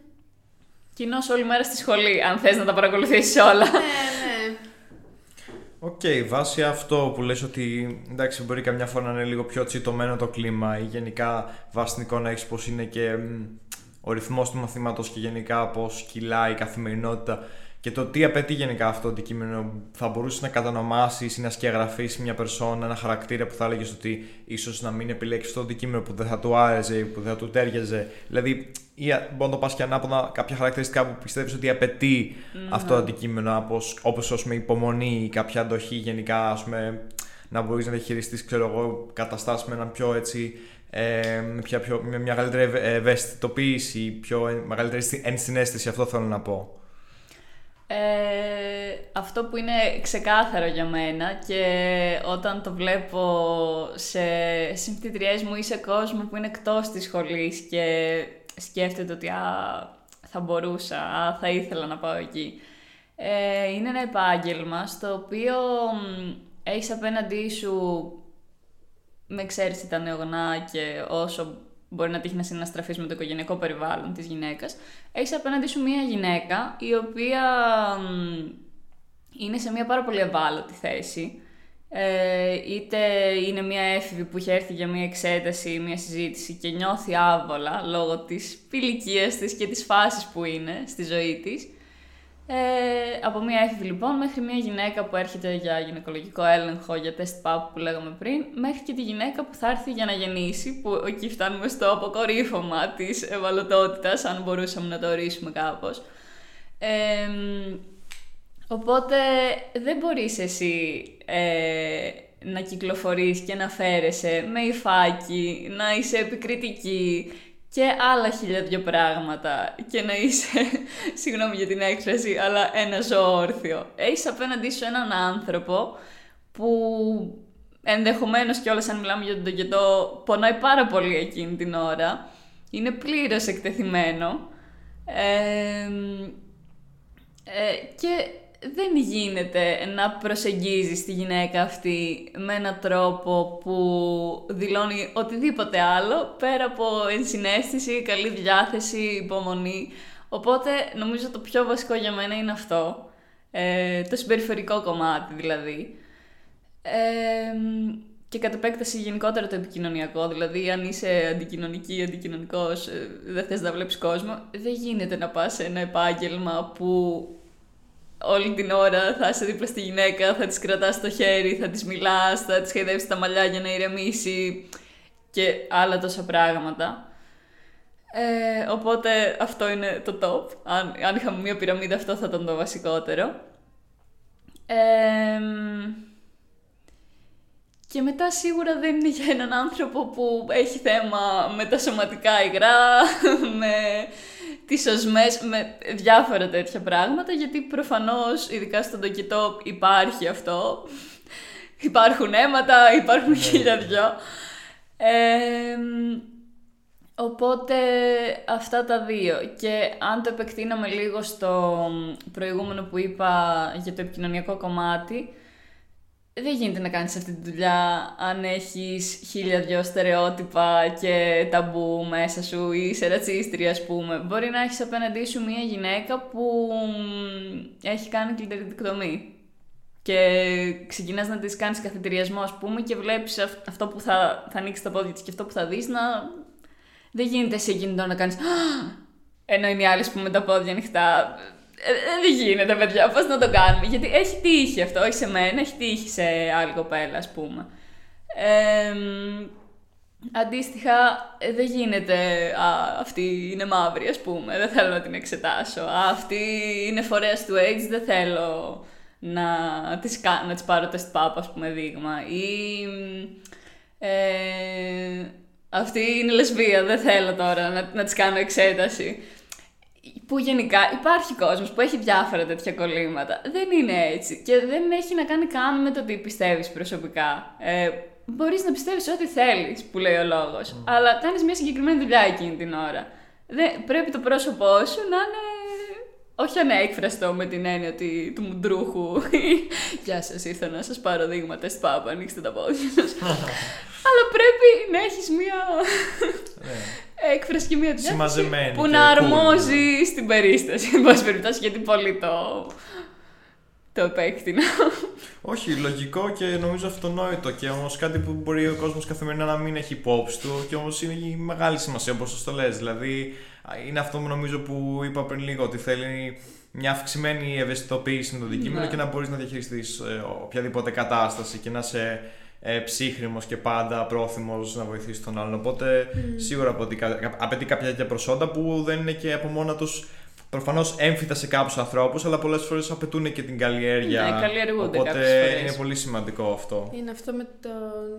Κοινώς όλη μέρα στη σχολή, αν θες να τα παρακολουθήσεις όλα. Ναι, ναι. OK, okay, βάσει αυτό που λες ότι εντάξει μπορεί καμιά φορά να είναι λίγο πιο τσιτωμένο το κλίμα ή γενικά βάσει την εικόνα έχεις πως είναι και ο ρυθμός του μαθήματος και γενικά πως κυλάει η καθημερινότητα και το τι απαιτεί γενικά αυτό το αντικείμενο, θα μπορούσες να κατανομάσεις ή να σκιαγραφίσει μια περσόνα, ένα χαρακτήρα που θα έλεγες ότι ίσως να μην επιλέξεις αυτό το αντικείμενο που δεν θα του άρεσε, που δεν θα του τέριαζε. Δηλαδή, ή μπορεί να το πας και ανάποδα κάποια χαρακτηριστικά που πιστεύεις ότι απαιτεί αυτό το αντικείμενο, όπως με υπομονή ή κάποια αντοχή γενικά, ας πούμε, να μπορείς να διαχειριστείς καταστάσεις με έναν πιο έτσι. Ε, με, πιο, με μια μεγαλύτερη ευαισθητοποίηση, πιο μεγαλύτερη ενσυναίσθηση, αυτό θέλω να πω. Ε, αυτό που είναι ξεκάθαρο για μένα και όταν το βλέπω σε συμφιτητριές μου ή σε κόσμο που είναι εκτός της σχολής και σκέφτεται ότι α, θα μπορούσα, α, θα ήθελα να πάω εκεί. Ε, είναι ένα επάγγελμα στο οποίο έχεις απέναντί σου με εξαίρεση τα νεογνά και όσο μπορεί να τύχει να συναστραφείς με το οικογενειακό περιβάλλον της γυναίκας, έχεις απέναντί σου μία γυναίκα η οποία είναι σε μία πάρα πολύ ευάλωτη θέση. Ε, είτε είναι μία έφηβη που έχει έρθει για μία εξέταση ή μία συζήτηση και νιώθει άβολα λόγω της ηλικίας της και της φάσης που είναι στη ζωή της, ε, από μία έφηβη λοιπόν μέχρι μία γυναίκα που έρχεται για γυναικολογικό έλεγχο, για τεστ pap που λέγαμε πριν, μέχρι και τη γυναίκα που θα έρθει για να γεννήσει, που εκεί φτάνουμε στο αποκορύφωμα της ευαλωτότητας, αν μπορούσαμε να το ορίσουμε κάπως. Ε, οπότε δεν μπορείς εσύ ε, να κυκλοφορείς και να φέρεσαι με υφάκι, να είσαι επικριτική και άλλα χίλια δυο πράγματα και να είσαι, συγγνώμη για την έκφραση, αλλά ένα ζώο όρθιο. Έχεις απέναντί σου έναν άνθρωπο που ενδεχομένως κιόλας αν μιλάμε για τον τοκετό πονάει πάρα πολύ εκείνη την ώρα. Είναι πλήρως εκτεθειμένο. Ε, και δεν γίνεται να προσεγγίζεις τη γυναίκα αυτή με έναν τρόπο που δηλώνει οτιδήποτε άλλο πέρα από ενσυναίσθηση, καλή διάθεση, υπομονή. Οπότε νομίζω το πιο βασικό για μένα είναι αυτό. Ε, το συμπεριφορικό κομμάτι δηλαδή. Ε, και κατ' επέκταση γενικότερα το επικοινωνιακό, δηλαδή αν είσαι αντικοινωνική ή αντικοινωνικός, ε, δεν θες να βλέπεις κόσμο, δεν γίνεται να πας σε ένα επάγγελμα που όλη την ώρα θα είσαι δίπλα στη γυναίκα, θα της κρατάς το χέρι, θα της μιλάς, θα της χαϊδεύεις τα μαλλιά για να ηρεμήσει και άλλα τόσα πράγματα. Ε, οπότε αυτό είναι το top. Αν, αν είχαμε μία πυραμίδα αυτό θα ήταν το βασικότερο. και μετά σίγουρα δεν είναι για έναν άνθρωπο που έχει θέμα με τα σωματικά υγρά, με τις οσμές, με διάφορα τέτοια πράγματα, γιατί προφανώς, ειδικά στον τοκετό, υπάρχει αυτό. Υπάρχουν αίματα, υπάρχουν ναι. χίλια δυο. οπότε αυτά τα δύο. Και αν το επεκτείναμε λίγο στο προηγούμενο που είπα για το επικοινωνιακό κομμάτι, δεν γίνεται να κάνεις αυτή τη δουλειά αν έχεις χίλια δυο στερεότυπα και ταμπού μέσα σου ή είσαι ρατσίστρια ας πούμε. Μπορεί να έχεις απέναντί σου μια γυναίκα που έχει κάνει κλιτεριδεκτομή και ξεκινάς να της κάνεις καθετηριασμό ας πούμε και βλέπεις αυτό που θα, θα ανοίξεις τα πόδια της και αυτό που θα δεις να... Δεν γίνεται σε εκείνη να κάνεις ενώ είναι οι άλλοι που με τα πόδια ανοιχτά ε, ε, δεν γίνεται, παιδιά, πώς να το κάνουμε; Γιατί έχει τύχει αυτό, όχι σε μένα, έχει τύχει σε άλλη κοπέλα, ας πούμε. Ε, αντίστοιχα, ε, δεν γίνεται. Α, αυτή είναι μαύρη, ας πούμε. Δεν θέλω να την εξετάσω. Α, αυτή είναι φορέας του AIDS, δεν θέλω να της, να της πάρω τεστ πάπα, ας πούμε, δείγμα. Ή. Ε, Αυτή είναι λεσβία, δεν θέλω τώρα να, να της κάνω εξέταση. Που γενικά υπάρχει κόσμος που έχει διάφορα τέτοια κολλήματα. Δεν είναι έτσι. Και δεν έχει να κάνει καν με το τι πιστεύεις προσωπικά. Ε, Μπορείς να πιστεύεις ό,τι θέλεις, που λέει ο λόγος. Αλλά κάνεις μια συγκεκριμένη δουλειά εκείνη την ώρα. Δεν, πρέπει το πρόσωπό σου να είναι. Όχι ανέκφραστο με την έννοια ότι, του μουντρούχου. Γεια σας, ήρθα να σας πάρω δείγματα στην πάπα, ανοίξτε τα πόδια σας. Αλλά πρέπει να έχεις μία Ναι. Έκφραση και μία διάθεση Συμμαζεμένη που και να cool. αρμόζει στην περίσταση. Εν πάση περιπτώσει, γιατί πολύ το, το επέκτηνα. Όχι, λογικό και νομίζω αυτονόητο και όμως κάτι που μπορεί ο κόσμος καθημερινά να μην έχει υπόψη του και όμως είναι η μεγάλη σημασία όπως το λες. Δηλαδή, α, είναι αυτό που νομίζω που είπα πριν λίγο, ότι θέλει μια αυξημένη ευαισθητοποίηση με το αντικείμενο Ναι. και να μπορείς να διαχειριστείς οποιαδήποτε κατάσταση και να είσαι ε, ψύχρημος και πάντα πρόθυμος να βοηθήσει τον άλλον. Οπότε σίγουρα απαιτεί, κα- απαιτεί κάποια τέτοια προσόντα που δεν είναι και από μόνα τους προφανώς έμφυτα σε κάποιους ανθρώπους αλλά πολλές φορές απαιτούν και την καλλιέργεια. Ναι, καλλιεργούνται Οπότε κάποιες φορές. είναι πολύ σημαντικό αυτό. Είναι αυτό με το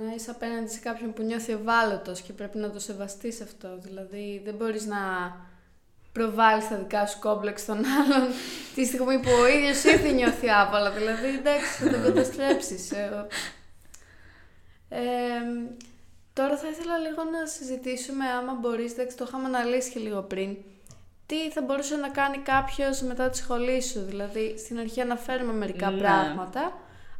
να είσαι απέναντι σε κάποιον που νιώθει ευάλωτος και πρέπει να το σεβαστείς αυτό. Δηλαδή δεν μπορείς να προβάλλεις τα δικά σου κόμπλεξ στον άλλον τη στιγμή που ο ίδιος ήδη νιώθει άβολα. Δηλαδή εντάξει θα τον καταστρέψεις. Ε, ε, τώρα θα ήθελα λίγο να συζητήσουμε άμα μπορείς, εντάξει το είχαμε αναλύσει και λίγο πριν, τι θα μπορούσε να κάνει κάποιος μετά τη σχολή σου. Δηλαδή στην αρχή αναφέρουμε μερικά Ναι. πράγματα,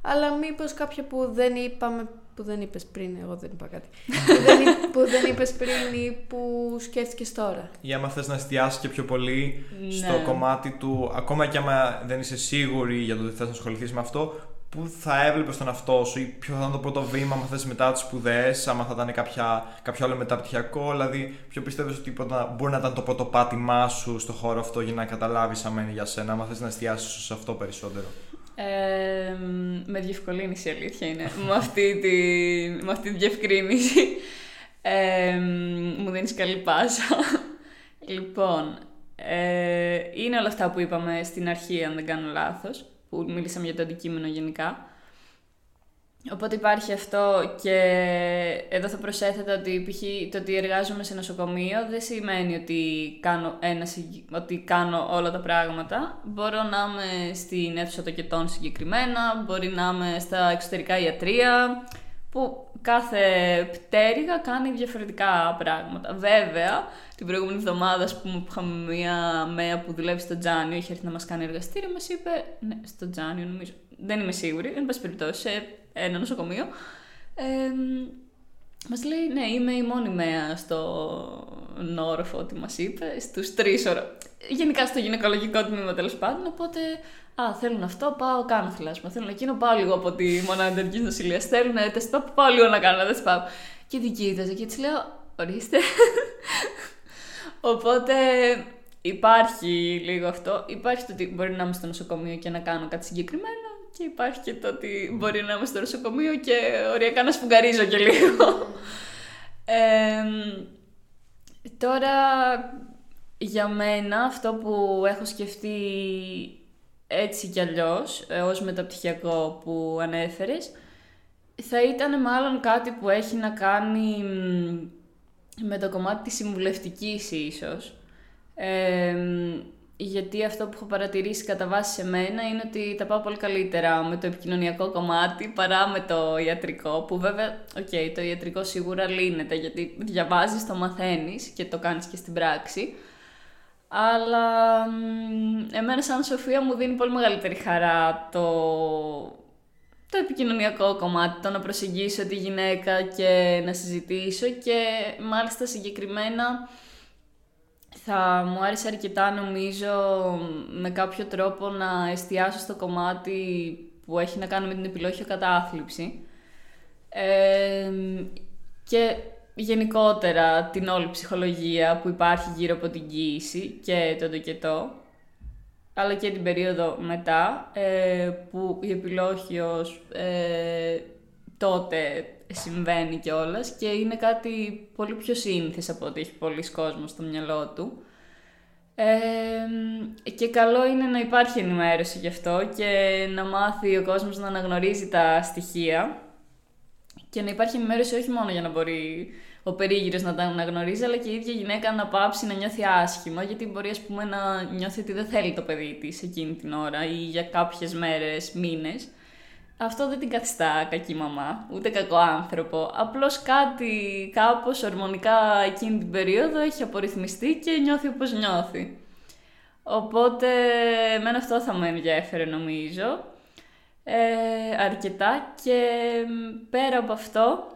αλλά μήπως κάποια που δεν είπαμε, που δεν είπες πριν, εγώ δεν είπα κάτι, που, δεν, εί- που δεν είπες πριν ή που σκέφτηκες τώρα. Ή άμα θες να εστιάσεις και πιο πολύ στο Ναι. κομμάτι του, ακόμα και άμα δεν είσαι σίγουρη για το ότι θες να ασχοληθείς με αυτό, πού θα έβλεπες τον εαυτό σου ή ποιο θα ήταν το πρώτο βήμα, άμα θες μετά τις σπουδές, άμα θα ήταν κάποια, κάποιο άλλο μεταπτυχιακό, δηλαδή ποιο πιστεύεις ότι πρώτα- μπορεί να ήταν το πρώτο πάτημά σου στο χώρο αυτό για να καταλάβεις άμα είναι για σένα, άμα θες να εστιάσεις σε αυτό περισσότερο; Ε, με διευκολύνεις η αλήθεια είναι. με, αυτή τη, με αυτή τη διευκρίνηση. Ε, μου δίνεις καλή πάσα. λοιπόν, ε, είναι όλα αυτά που είπαμε στην αρχή, αν δεν κάνω λάθος, που μίλησαμε για το αντικείμενο γενικά. Οπότε υπάρχει αυτό και εδώ θα προσέθετα ότι π.χ. το ότι εργάζομαι σε νοσοκομείο δεν σημαίνει ότι κάνω, ένα, συγκ- ότι κάνω όλα τα πράγματα. Μπορώ να είμαι στην αίθουσα τοκετών συγκεκριμένα, μπορεί να είμαι στα εξωτερικά ιατρία, που κάθε πτέρυγα κάνει διαφορετικά πράγματα. Βέβαια, την προηγούμενη εβδομάδα, ας πούμε, που είχαμε μια μέα που δουλεύει στο Τζάνιο, είχε έρθει να μας κάνει εργαστήριο, μας είπε, ναι, στο Τζάνιο νομίζω, δεν είμαι σίγουρη, εν πάση περιπτώσει, σε ένα νοσοκομείο, ε, μας λέει, ναι, είμαι η μόνη μέα στον όροφο, ότι μας είπε, στους τρεις ώρο... Γενικά στο γυναικολογικό τμήμα τέλος πάντων, οπότε Α, θέλουν αυτό, πάω, κάνω θυλάσμα. Θέλουν εκείνο, πάω λίγο από τη μονάδα εντατική νοσηλείας. Θέλουν τεστ πάω, πάω λίγο να κάνω τεστ πάω. Και την κοίταζε και της λέω, ορίστε. Οπότε υπάρχει λίγο αυτό. Υπάρχει το ότι μπορεί να είμαι στο νοσοκομείο και να κάνω κάτι συγκεκριμένο. Και υπάρχει και το ότι μπορεί να είμαι στο νοσοκομείο και οριακά να σφουγγαρίζω και λίγο. Ε, τώρα, για μένα, αυτό που έχω σκεφτεί έτσι κι αλλιώς, ε, ως μεταπτυχιακό που ανέφερες, θα ήταν μάλλον κάτι που έχει να κάνει μ, με το κομμάτι της συμβουλευτικής ίσως. Ε, μ, γιατί αυτό που έχω παρατηρήσει κατά βάση σε μένα είναι ότι τα πάω πολύ καλύτερα με το επικοινωνιακό κομμάτι παρά με το ιατρικό, που βέβαια, οκ, το ιατρικό σίγουρα λύνεται γιατί διαβάζεις, το μαθαίνεις και το κάνεις και στην πράξη. Αλλά μ, εμένα σαν Σοφία μου δίνει πολύ μεγαλύτερη χαρά το, το επικοινωνιακό κομμάτι, το να προσεγγίσω τη γυναίκα και να συζητήσω και μάλιστα συγκεκριμένα θα μου άρεσε αρκετά νομίζω με κάποιο τρόπο να εστιάσω στο κομμάτι που έχει να κάνει με την επιλόχιο κατάθλιψη. Ε, και γενικότερα την όλη ψυχολογία που υπάρχει γύρω από την κοίηση και τον τοκετό αλλά και την περίοδο μετά ε, που η επιλόχιος ε, τότε συμβαίνει κιόλας και είναι κάτι πολύ πιο σύνηθες από ό,τι έχει πολλοί κόσμος στο μυαλό του. Ε, και καλό είναι να υπάρχει ενημέρωση γι' αυτό και να μάθει ο κόσμος να αναγνωρίζει τα στοιχεία και να υπάρχει ενημέρωση όχι μόνο για να μπορεί ο περίγυρος να τα αναγνωρίζει, αλλά και η ίδια γυναίκα να πάψει να νιώθει άσχημα, γιατί μπορεί ας πούμε, να νιώθει ότι δεν θέλει το παιδί της εκείνη την ώρα ή για κάποιες μέρες, μήνες. Αυτό δεν την καθιστά κακή μαμά, ούτε κακό άνθρωπο. Απλώς κάτι κάπως ορμονικά εκείνη την περίοδο έχει απορριθμιστεί και νιώθει όπως νιώθει. Οπότε, εμένα αυτό θα με ενδιαφέρε νομίζω. Ε, αρκετά και πέρα από αυτό,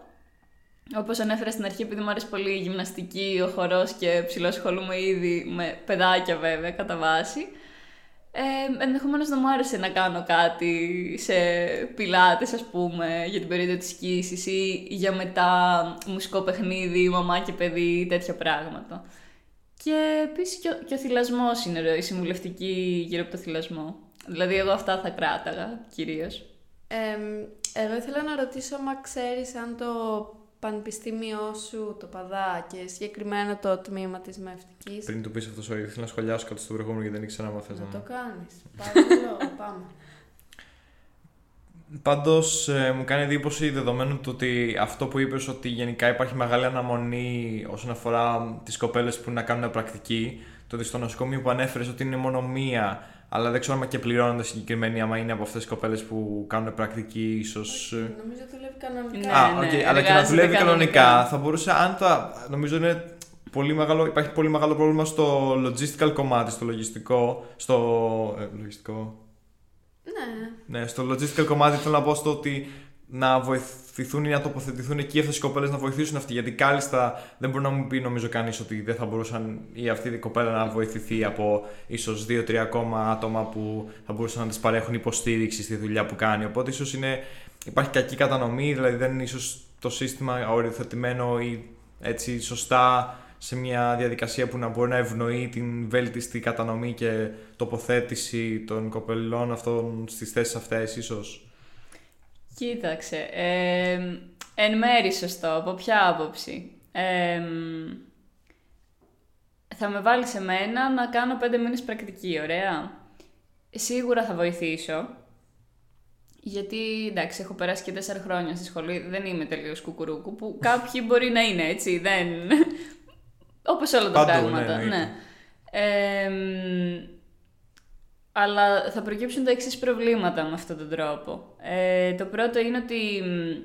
όπως ανέφερα στην αρχή, επειδή μου αρέσει πολύ η γυμναστική, ο χορός και ψηλοσχολούμαι ήδη με παιδάκια βέβαια κατά βάση, ε, Ενδεχομένως να μου άρεσε να κάνω κάτι σε πιλάτες ας πούμε για την περίοδο της σκήσης ή για μετά μουσικό παιχνίδι, μαμά και παιδί, τέτοια πράγματα. Και επίσης και, ο, και ο θυλασμός είναι η συμβουλευτική γύρω από το θυλασμό. Δηλαδή εγώ αυτά θα κράταγα κυρίως. Ε, εγώ ήθελα να ρωτήσω μα ξέρεις αν το πανεπιστήμιό σου, το ΠΑΔΑ και συγκεκριμένα το τμήμα της μευτικής. Πριν του πεις αυτός, sorry, ήθελα να σχολιάσω κάτι στο προηγούμενο γιατί δεν ήξερα να θες να να... το κάνεις. Παρακαλώ, πάμε. Πάντως ε, μου κάνει εντύπωση δεδομένου του ότι αυτό που είπες ότι γενικά υπάρχει μεγάλη αναμονή όσον αφορά τις κοπέλες που να κάνουν πρακτική. Το ότι στο νοσοκομείο που ανέφερες ότι είναι μόνο μία, αλλά δεν ξέρω αν και πληρώνονται συγκεκριμένοι, άμα είναι από αυτές τις κοπέλες που κάνουν πρακτική, ίσως. Νομίζω δουλεύει κανονικά. Ναι, Α, ναι, οκ, αλλά και να εργάζεται δουλεύει κανονικά. κανονικά. Θα μπορούσε, αν τα. Νομίζω είναι πολύ μεγάλο, υπάρχει πολύ μεγάλο πρόβλημα στο logistical κομμάτι, στο λογιστικό. Στο. Ε, λογιστικό. Ναι. Ναι, στο logistical κομμάτι θέλω να πω στο ότι να βοηθηθούν ή να τοποθετηθούν εκεί αυτές οι κοπέλες να βοηθήσουν αυτοί. Γιατί κάλλιστα δεν μπορεί να μου πει, νομίζω κανείς, ότι δεν θα μπορούσαν ή αυτή η κοπέλα να βοηθηθεί από ίσως 2-3 ακόμα άτομα που θα μπορούσαν να τη παρέχουν υποστήριξη στη δουλειά που κάνει. Οπότε ίσως είναι. Υπάρχει κακή κατανομή, δηλαδή δεν είναι ίσως το σύστημα οριοθετημένο ή έτσι σωστά σε μια διαδικασία που να μπορεί να ευνοεί την βέλτιστη κατανομή και τοποθέτηση των κοπελών αυτών στις θέσεις αυτές ίσως; Κοίταξε, ε, εν μέρη σωστό, από ποια άποψη. Ε, θα με βάλεις σε μένα να κάνω πέντε μήνες πρακτική, ωραία. Σίγουρα θα βοηθήσω. Γιατί, εντάξει, έχω περάσει και τέσσερα χρόνια στη σχολή, δεν είμαι τελείως κουκουρούκου, που κάποιοι μπορεί να είναι έτσι, δεν... Όπως όλα τα Παντού, ναι, πράγματα, εννοείται. ναι. Ε, αλλά θα προκύψουν τα εξής προβλήματα με αυτόν τον τρόπο. Ε, το πρώτο είναι ότι μ,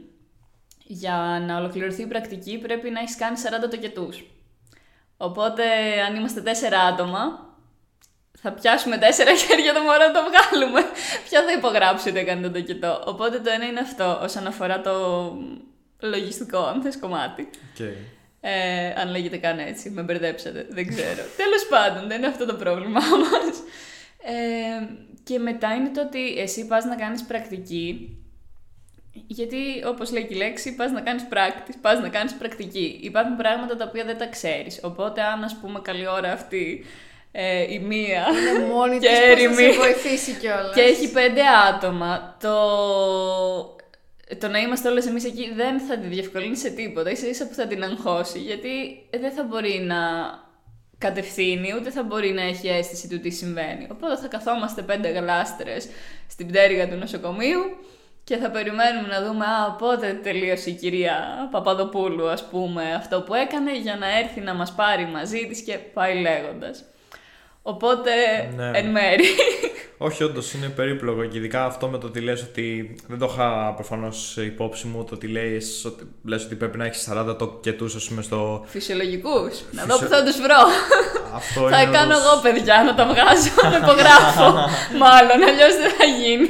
για να ολοκληρωθεί η πρακτική πρέπει να έχεις κάνει 40 τοκετούς. Οπότε, αν είμαστε τέσσερα άτομα, θα πιάσουμε τέσσερα χέρια το μωρό να το βγάλουμε. Ποια θα υπογράψει ότι έκανε τον τοκετό. Οπότε το ένα είναι αυτό, όσον αφορά το λογιστικό, αν θες κομμάτι. Okay. Ε, αν λέγεται καν έτσι, με μπερδέψατε, δεν ξέρω. Τέλος πάντων, δεν είναι αυτό το πρόβλημά μας. Ε, και μετά είναι το ότι εσύ πας να κάνεις πρακτική, γιατί όπως λέει και η λέξη, πας να κάνεις practice, πας να κάνεις πρακτική. Υπάρχουν πράγματα τα οποία δεν τα ξέρεις, οπότε αν ας πούμε καλή ώρα αυτή ε, η μία Είναι μόνη Και της που θα έρημη. σε βοηθήσει κιόλας. και έχει πέντε άτομα, το, το να είμαστε όλες εμείς εκεί δεν θα τη διευκολύνει σε τίποτα, ίσα ίσα που θα την αγχώσει, γιατί δεν θα μπορεί να κατευθύνει, ούτε θα μπορεί να έχει αίσθηση του τι συμβαίνει. Οπότε θα καθόμαστε πέντε γλάστρες στην πτέρυγα του νοσοκομείου και θα περιμένουμε να δούμε α, πότε τελείωσε η κυρία Παπαδοπούλου, ας πούμε, αυτό που έκανε για να έρθει να μας πάρει μαζί της και πάει λέγοντας. Οπότε, Ναι. εν μέρη. Όχι, όντως είναι περίπλοκο και ειδικά αυτό με το ότι λες ότι. Δεν το είχα προφανώς υπόψη μου το ότι λες ότι, λες ότι πρέπει να έχεις 40 τοκετού, ας πούμε, στο. Φυσιολογικούς. Να δω Φυσιο- που θα τους βρω. Αυτό θα είναι κάνω όντως- εγώ παιδιά να τα βγάζω, να υπογράφω. Μάλλον, αλλιώς δεν θα γίνει.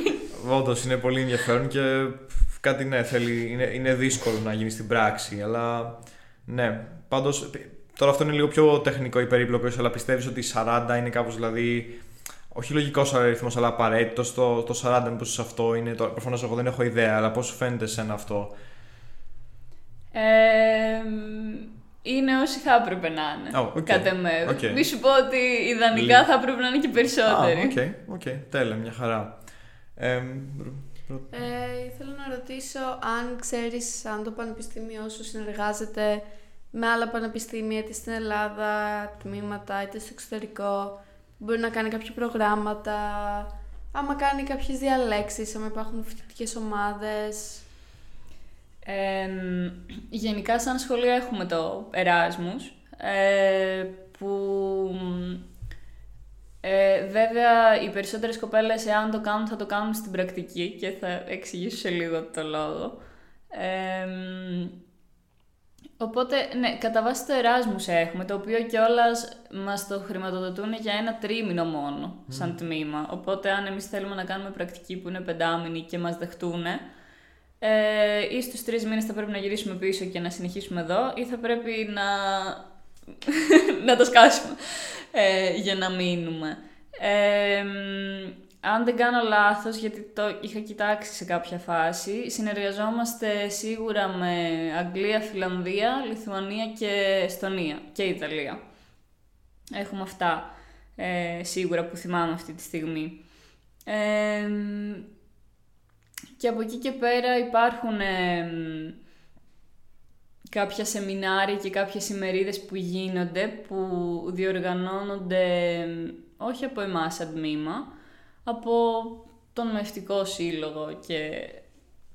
Όντως είναι πολύ ενδιαφέρον και κάτι ναι, θέλει, είναι, είναι δύσκολο να γίνει στην πράξη. Αλλά ναι, πάντως. Τώρα αυτό είναι λίγο πιο τεχνικό ή περίπλοκο, ίσως, αλλά πιστεύεις ότι 40 είναι κάπως δηλαδή. Όχι λογικό αριθμός, αλλά απαραίτητος. Το, το 40 μήπως αυτό είναι. Προφανώς εγώ δεν έχω ιδέα, αλλά πώς σου φαίνεται εσένα αυτό; Ε, είναι όσοι θα έπρεπε να είναι. Oh, OK. Κατ' εμέ. Οκ. Μη σου πω ότι ιδανικά Λίγο. θα έπρεπε να είναι και Α, περισσότεροι. OK, OK, τέλεια, μια χαρά. Ε, ρω- Ε, θέλω να ρωτήσω αν ξέρεις αν το πανεπιστήμιο σου συνεργάζεται με άλλα πανεπιστήμια είτε στην Ελλάδα, τμήματα είτε στο εξωτερικό μπορεί να κάνει κάποια προγράμματα άμα κάνει κάποιες διαλέξεις, άμα υπάρχουν φοιτητικές ομάδες Ε, γενικά σαν σχολείο έχουμε το Εράσμους, ε, που ε, βέβαια οι περισσότερες κοπέλες εάν το κάνουν θα το κάνουν στην πρακτική και θα εξηγήσω σε λίγο το λόγο. Ε, Οπότε, ναι, κατά βάση το Εράσμους έχουμε, το οποίο κιόλας μας το χρηματοδοτούν για ένα τρίμηνο μόνο, σαν τμήμα. Οπότε, αν εμείς θέλουμε να κάνουμε πρακτική που είναι πεντάμινη και μας δεχτούν, ε, ή στους τρεις μήνες θα πρέπει να γυρίσουμε πίσω και να συνεχίσουμε εδώ, ή θα πρέπει να, να το σκάσουμε ε, για να μείνουμε. Ε, αν δεν κάνω λάθος, γιατί το είχα κοιτάξει σε κάποια φάση, συνεργαζόμαστε σίγουρα με Αγγλία, Φιλανδία, Λιθουανία και Εστονία και Ιταλία. Έχουμε αυτά ε, σίγουρα που θυμάμαι αυτή τη στιγμή. Ε, και από εκεί και πέρα υπάρχουν ε, κάποια σεμινάρια και κάποιες ημερίδες που γίνονται, που διοργανώνονται όχι από εμάς σαν τμήμα, από τον μευτικό σύλλογο και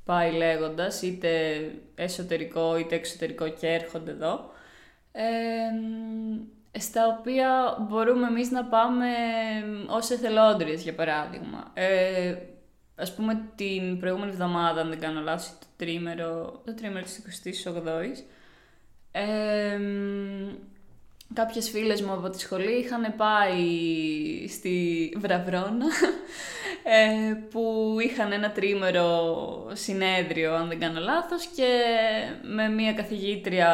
πάει λέγοντας, είτε εσωτερικό είτε εξωτερικό και έρχονται εδώ, ε, στα οποία μπορούμε εμείς να πάμε ως εθελόντριες, για παράδειγμα. Ε, ας πούμε την προηγούμενη εβδομάδα, αν δεν κάνω λάθος, το τρίμερο, το τρίμερο της 28ης, ε, Κάποιες φίλες μου από τη σχολή είχαν πάει στη Βραβρώνα ε, που είχαν ένα τρίμερο συνέδριο αν δεν κάνω λάθος και με μια καθηγήτρια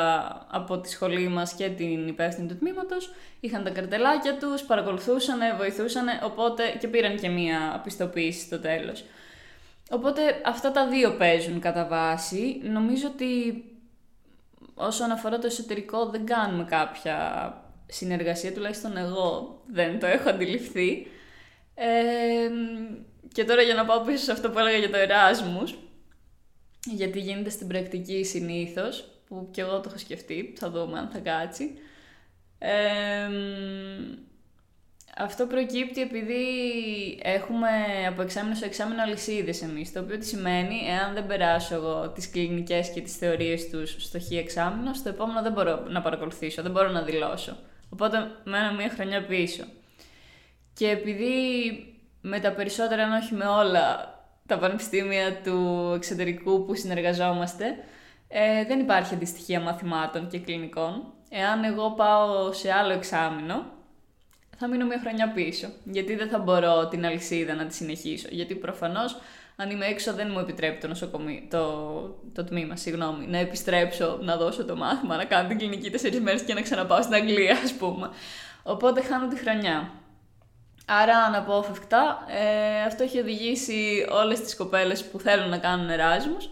από τη σχολή μας και την υπεύθυνη του τμήματος είχαν τα καρτελάκια τους, παρακολουθούσαν, βοηθούσαν οπότε και πήραν και μια πιστοποίηση στο τέλος. Οπότε αυτά τα δύο παίζουν κατά βάση. Νομίζω ότι όσον αφορά το εσωτερικό δεν κάνουμε κάποια συνεργασία, τουλάχιστον εγώ δεν το έχω αντιληφθεί. Ε, και τώρα για να πάω πίσω σε αυτό που έλεγα για το Εράσμους, γιατί γίνεται στην πρακτική συνήθως, που και εγώ το έχω σκεφτεί, θα δούμε αν θα κάτσει. Ε, αυτό προκύπτει επειδή έχουμε από εξάμεινο σε εξάμεινο αλυσίδες εμείς. Το οποίο τι σημαίνει, εάν δεν περάσω εγώ τις κλινικές και τις θεωρίες τους στο χ εξάμεινο, στο επόμενο δεν μπορώ να παρακολουθήσω, δεν μπορώ να δηλώσω. Οπότε μένω μία χρονιά πίσω. Και επειδή με τα περισσότερα, αν όχι με όλα τα πανεπιστήμια του εξωτερικού που συνεργαζόμαστε, ε, δεν υπάρχει αντιστοιχεία μαθημάτων και κλινικών. Εάν εγώ πάω σε άλλο εξάμεινο, θα μείνω μια χρονιά πίσω. Γιατί δεν θα μπορώ την αλυσίδα να τη συνεχίσω. Γιατί προφανώς, αν είμαι έξω, δεν μου επιτρέπει το, νοσοκομείο, το, το τμήμα συγγνώμη, να επιστρέψω να δώσω το μάθημα, να κάνω την κλινική τέσσερις μέρες και να ξαναπάω στην Αγγλία, ας πούμε. Οπότε χάνω τη χρονιά. Άρα αναπόφευκτα ε, αυτό έχει οδηγήσει όλες τις κοπέλες που θέλουν να κάνουν εράσμους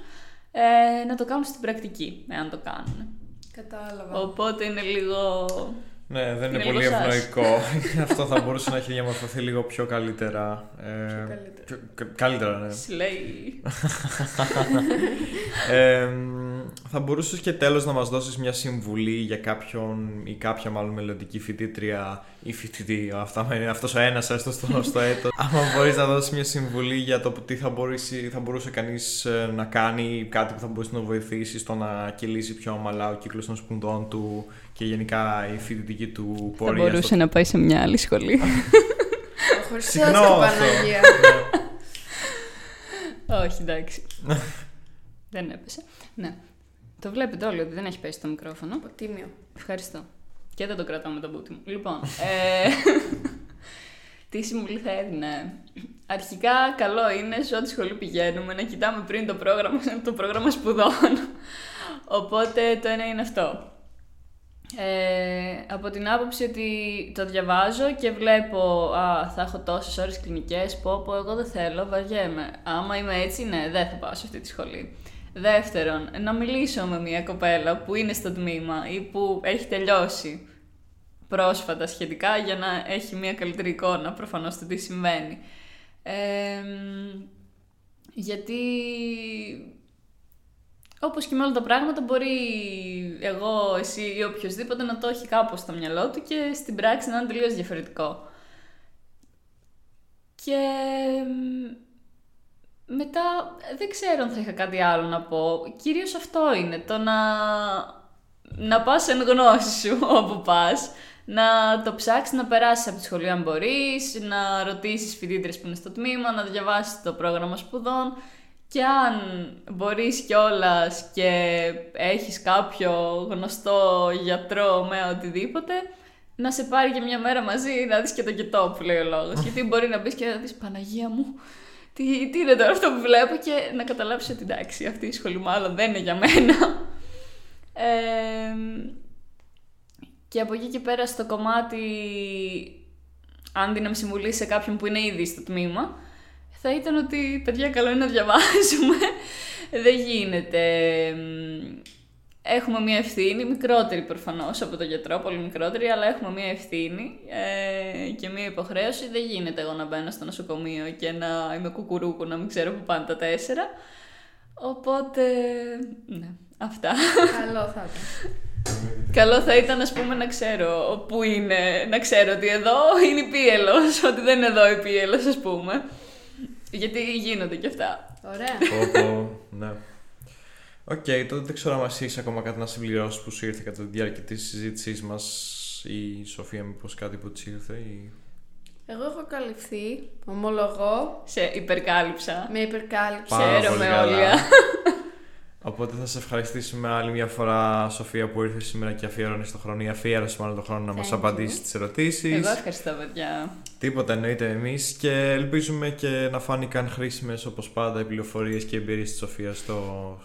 ε, να το κάνουν στην πρακτική, εάν το κάνουν. Κατάλαβα. Οπότε είναι λίγο ναι, δεν είναι, πολύ ευνοϊκό. Αυτό θα μπορούσε να έχει διαμορφωθεί λίγο πιο καλύτερα. Ε, πιο καλύτερα. καλύτερα, ναι. Σλέι. ε, θα μπορούσες και τέλος να μας δώσεις μια συμβουλή για κάποιον ή κάποια μάλλον μελλοντική φοιτήτρια ή φοιτητή, αυτά είναι αυτός ο ένας έστω στο, στο έτος. Άμα μπορείς να δώσεις μια συμβουλή για το τι θα, μπορούσε, θα μπορούσε κανείς ε, να κάνει, κάτι που θα μπορούσε να βοηθήσει στο να κυλήσει πιο ομαλά ο κύκλος των σπουδών του και γενικά η φοιτητική του πορεία. Θα μπορούσε να πάει σε μια άλλη σχολή. Συχνό αυτό. Όχι, εντάξει. δεν έπεσε. Ναι. Το βλέπετε όλοι ότι δεν έχει πέσει το μικρόφωνο. Τίμιο. Ευχαριστώ. Και δεν το κρατάω με τον μπούτι μου. Λοιπόν, ε, τι συμβουλή θα έδινε. Αρχικά, καλό είναι σε ό,τι σχολή πηγαίνουμε να κοιτάμε πριν το πρόγραμμα, το πρόγραμμα σπουδών. Οπότε το ένα είναι αυτό. Ε, από την άποψη ότι το διαβάζω και βλέπω «Α, θα έχω τόσες ώρες κλινικές, πω, πω, εγώ δεν θέλω, βαριέμαι. Άμα είμαι έτσι, ναι, δεν θα πάω σε αυτή τη σχολή. Δεύτερον, να μιλήσω με μια κοπέλα που είναι στο τμήμα ή που έχει τελειώσει πρόσφατα σχετικά για να έχει μια καλύτερη εικόνα προφανώς του τι συμβαίνει. Ε, γιατί όπως και με όλα τα πράγματα μπορεί εγώ, εσύ ή οποιοδήποτε να το έχει κάπως στο μυαλό του και στην πράξη να είναι τελείως διαφορετικό. Και μετά δεν ξέρω αν θα είχα κάτι άλλο να πω. Κυρίως αυτό είναι, το να, να πας εν γνώση σου όπου πας, να το ψάξεις να περάσεις από τη σχολή αν μπορείς, να ρωτήσεις φοιτήτρες που είναι στο τμήμα, να διαβάσεις το πρόγραμμα σπουδών και αν μπορείς κιόλας και έχεις κάποιο γνωστό γιατρό με οτιδήποτε, να σε πάρει και μια μέρα μαζί να δεις και το κοιτό που λέει ο λόγος. Γιατί μπορεί να μπεις και να δεις Παναγία μου, τι, τι είναι τώρα αυτό που βλέπω και να καταλάβεις ότι εντάξει αυτή η σχολή μάλλον δεν είναι για μένα. Ε, και από εκεί και πέρα στο κομμάτι, αν δίναμε συμβουλή σε κάποιον που είναι ήδη στο τμήμα, θα ήταν ότι παιδιά καλό είναι να διαβάζουμε. Δεν γίνεται. Έχουμε μια ευθύνη, μικρότερη προφανώς από τον γιατρό, πολύ μικρότερη, αλλά έχουμε μια ευθύνη ε, και μια υποχρέωση. Δεν γίνεται εγώ να μπαίνω στο νοσοκομείο και να είμαι κουκουρούκου, να μην ξέρω που πάνε τα τέσσερα. Οπότε, ναι, αυτά. Καλό θα ήταν. Καλό θα ήταν, ας πούμε, να ξέρω πού είναι, να ξέρω ότι εδώ είναι η πύελος, ότι δεν είναι εδώ η πύελος, ας πούμε. Γιατί γίνονται και αυτά. Ωραία. Πω, πω, ναι. Οκ, τότε δεν ξέρω αν εσύ ακόμα κάτι να συμπληρώσεις που σου ήρθε κατά τη διάρκεια της συζήτησής μας ή η Σοφία, μήπως κάτι που της ήρθε. Ή... Εγώ έχω καλυφθεί, ομολογώ. Σε υπερκάλυψα. Με υπερκάλυψη. Πάρα πολύ Χαίρομαι καλά. όλοι. Οπότε θα σε ευχαριστήσουμε άλλη μια φορά, Σοφία, που ήρθες σήμερα και αφιέρωνες το χρόνο ή αφιέρωσες μάλλον το χρόνο να Thank μας you. απαντήσεις τις ερωτήσεις. Εγώ ευχαριστώ, παιδιά. Τίποτα εννοείται εμείς και ελπίζουμε και να φάνηκαν χρήσιμες όπως πάντα οι πληροφορίες και οι εμπειρίες της Σοφίας στο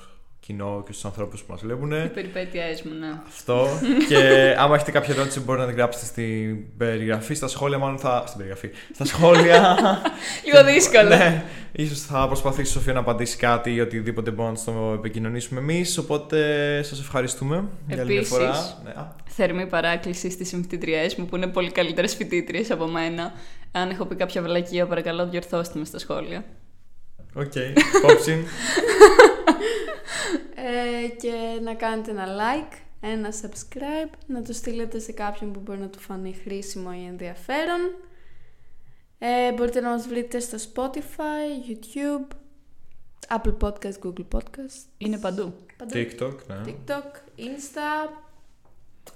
κοινό και στους ανθρώπους που μας βλέπουν. Οι περιπέτειές μου, ναι. Αυτό. και άμα έχετε κάποια ερώτηση, μπορείτε να την γράψετε στην περιγραφή. Στα σχόλια, μάλλον θα. Στην περιγραφή. Στα σχόλια. Λίγο δύσκολο. ναι. Ίσως θα προσπαθήσει η Σοφία να απαντήσει κάτι ή οτιδήποτε μπορούμε να το επικοινωνήσουμε εμείς. Οπότε σας ευχαριστούμε για άλλη μια Επίσης, φορά. Ναι. α, Θερμή παράκληση στις συμφοιτήτριές μου που είναι πολύ καλύτερες φοιτήτριες από μένα. Αν έχω πει κάποια βλακεία, παρακαλώ διορθώστε με στα σχόλια. Οκ. Υπόψη. Ε, και να κάνετε ένα like, ένα subscribe, να το στείλετε σε κάποιον που μπορεί να του φανεί χρήσιμο ή ενδιαφέρον. Ε, μπορείτε να μας βρείτε στο Spotify, YouTube, Apple Podcast, Google Podcast, Είναι παντού. παντού. TikTok, ναι. TikTok, Insta,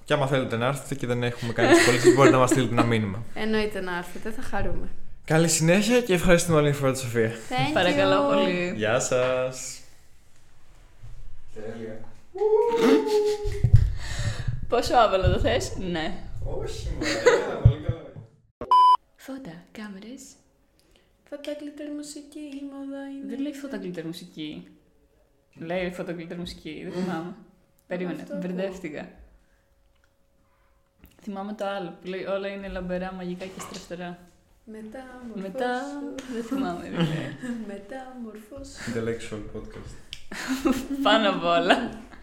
Και άμα θέλετε να έρθετε και δεν έχουμε κάνει σχολήσεις, μπορείτε να μας στείλετε ένα μήνυμα. εννοείται να έρθετε, θα χαρούμε. Καλή συνέχεια και ευχαριστούμε άλλη μια φορά τη Σοφία. Thank Παρακαλώ you. πολύ. Γεια σας. Τέλεια. Πόσο άβολο το θες; Ναι. Όχι, μωρέ, πολύ καλά. Φώτα, κάμερες. Φώτα γκλίτερ μουσική, η μόδα είναι. Δεν λέει φώτα γκλίτερ μουσική. Λέει φώτα γκλίτερ μουσική, δεν θυμάμαι. Περίμενε, αυτό ακούω. μπερδεύτηκα. Θυμάμαι το άλλο που λέει όλα είναι λαμπερά, μαγικά και στρεφτερά. Μετά Μετά δεν θυμάμαι. δεν λέει. Μετά μορφός. Intellectual podcast. Πάνω απ' όλα.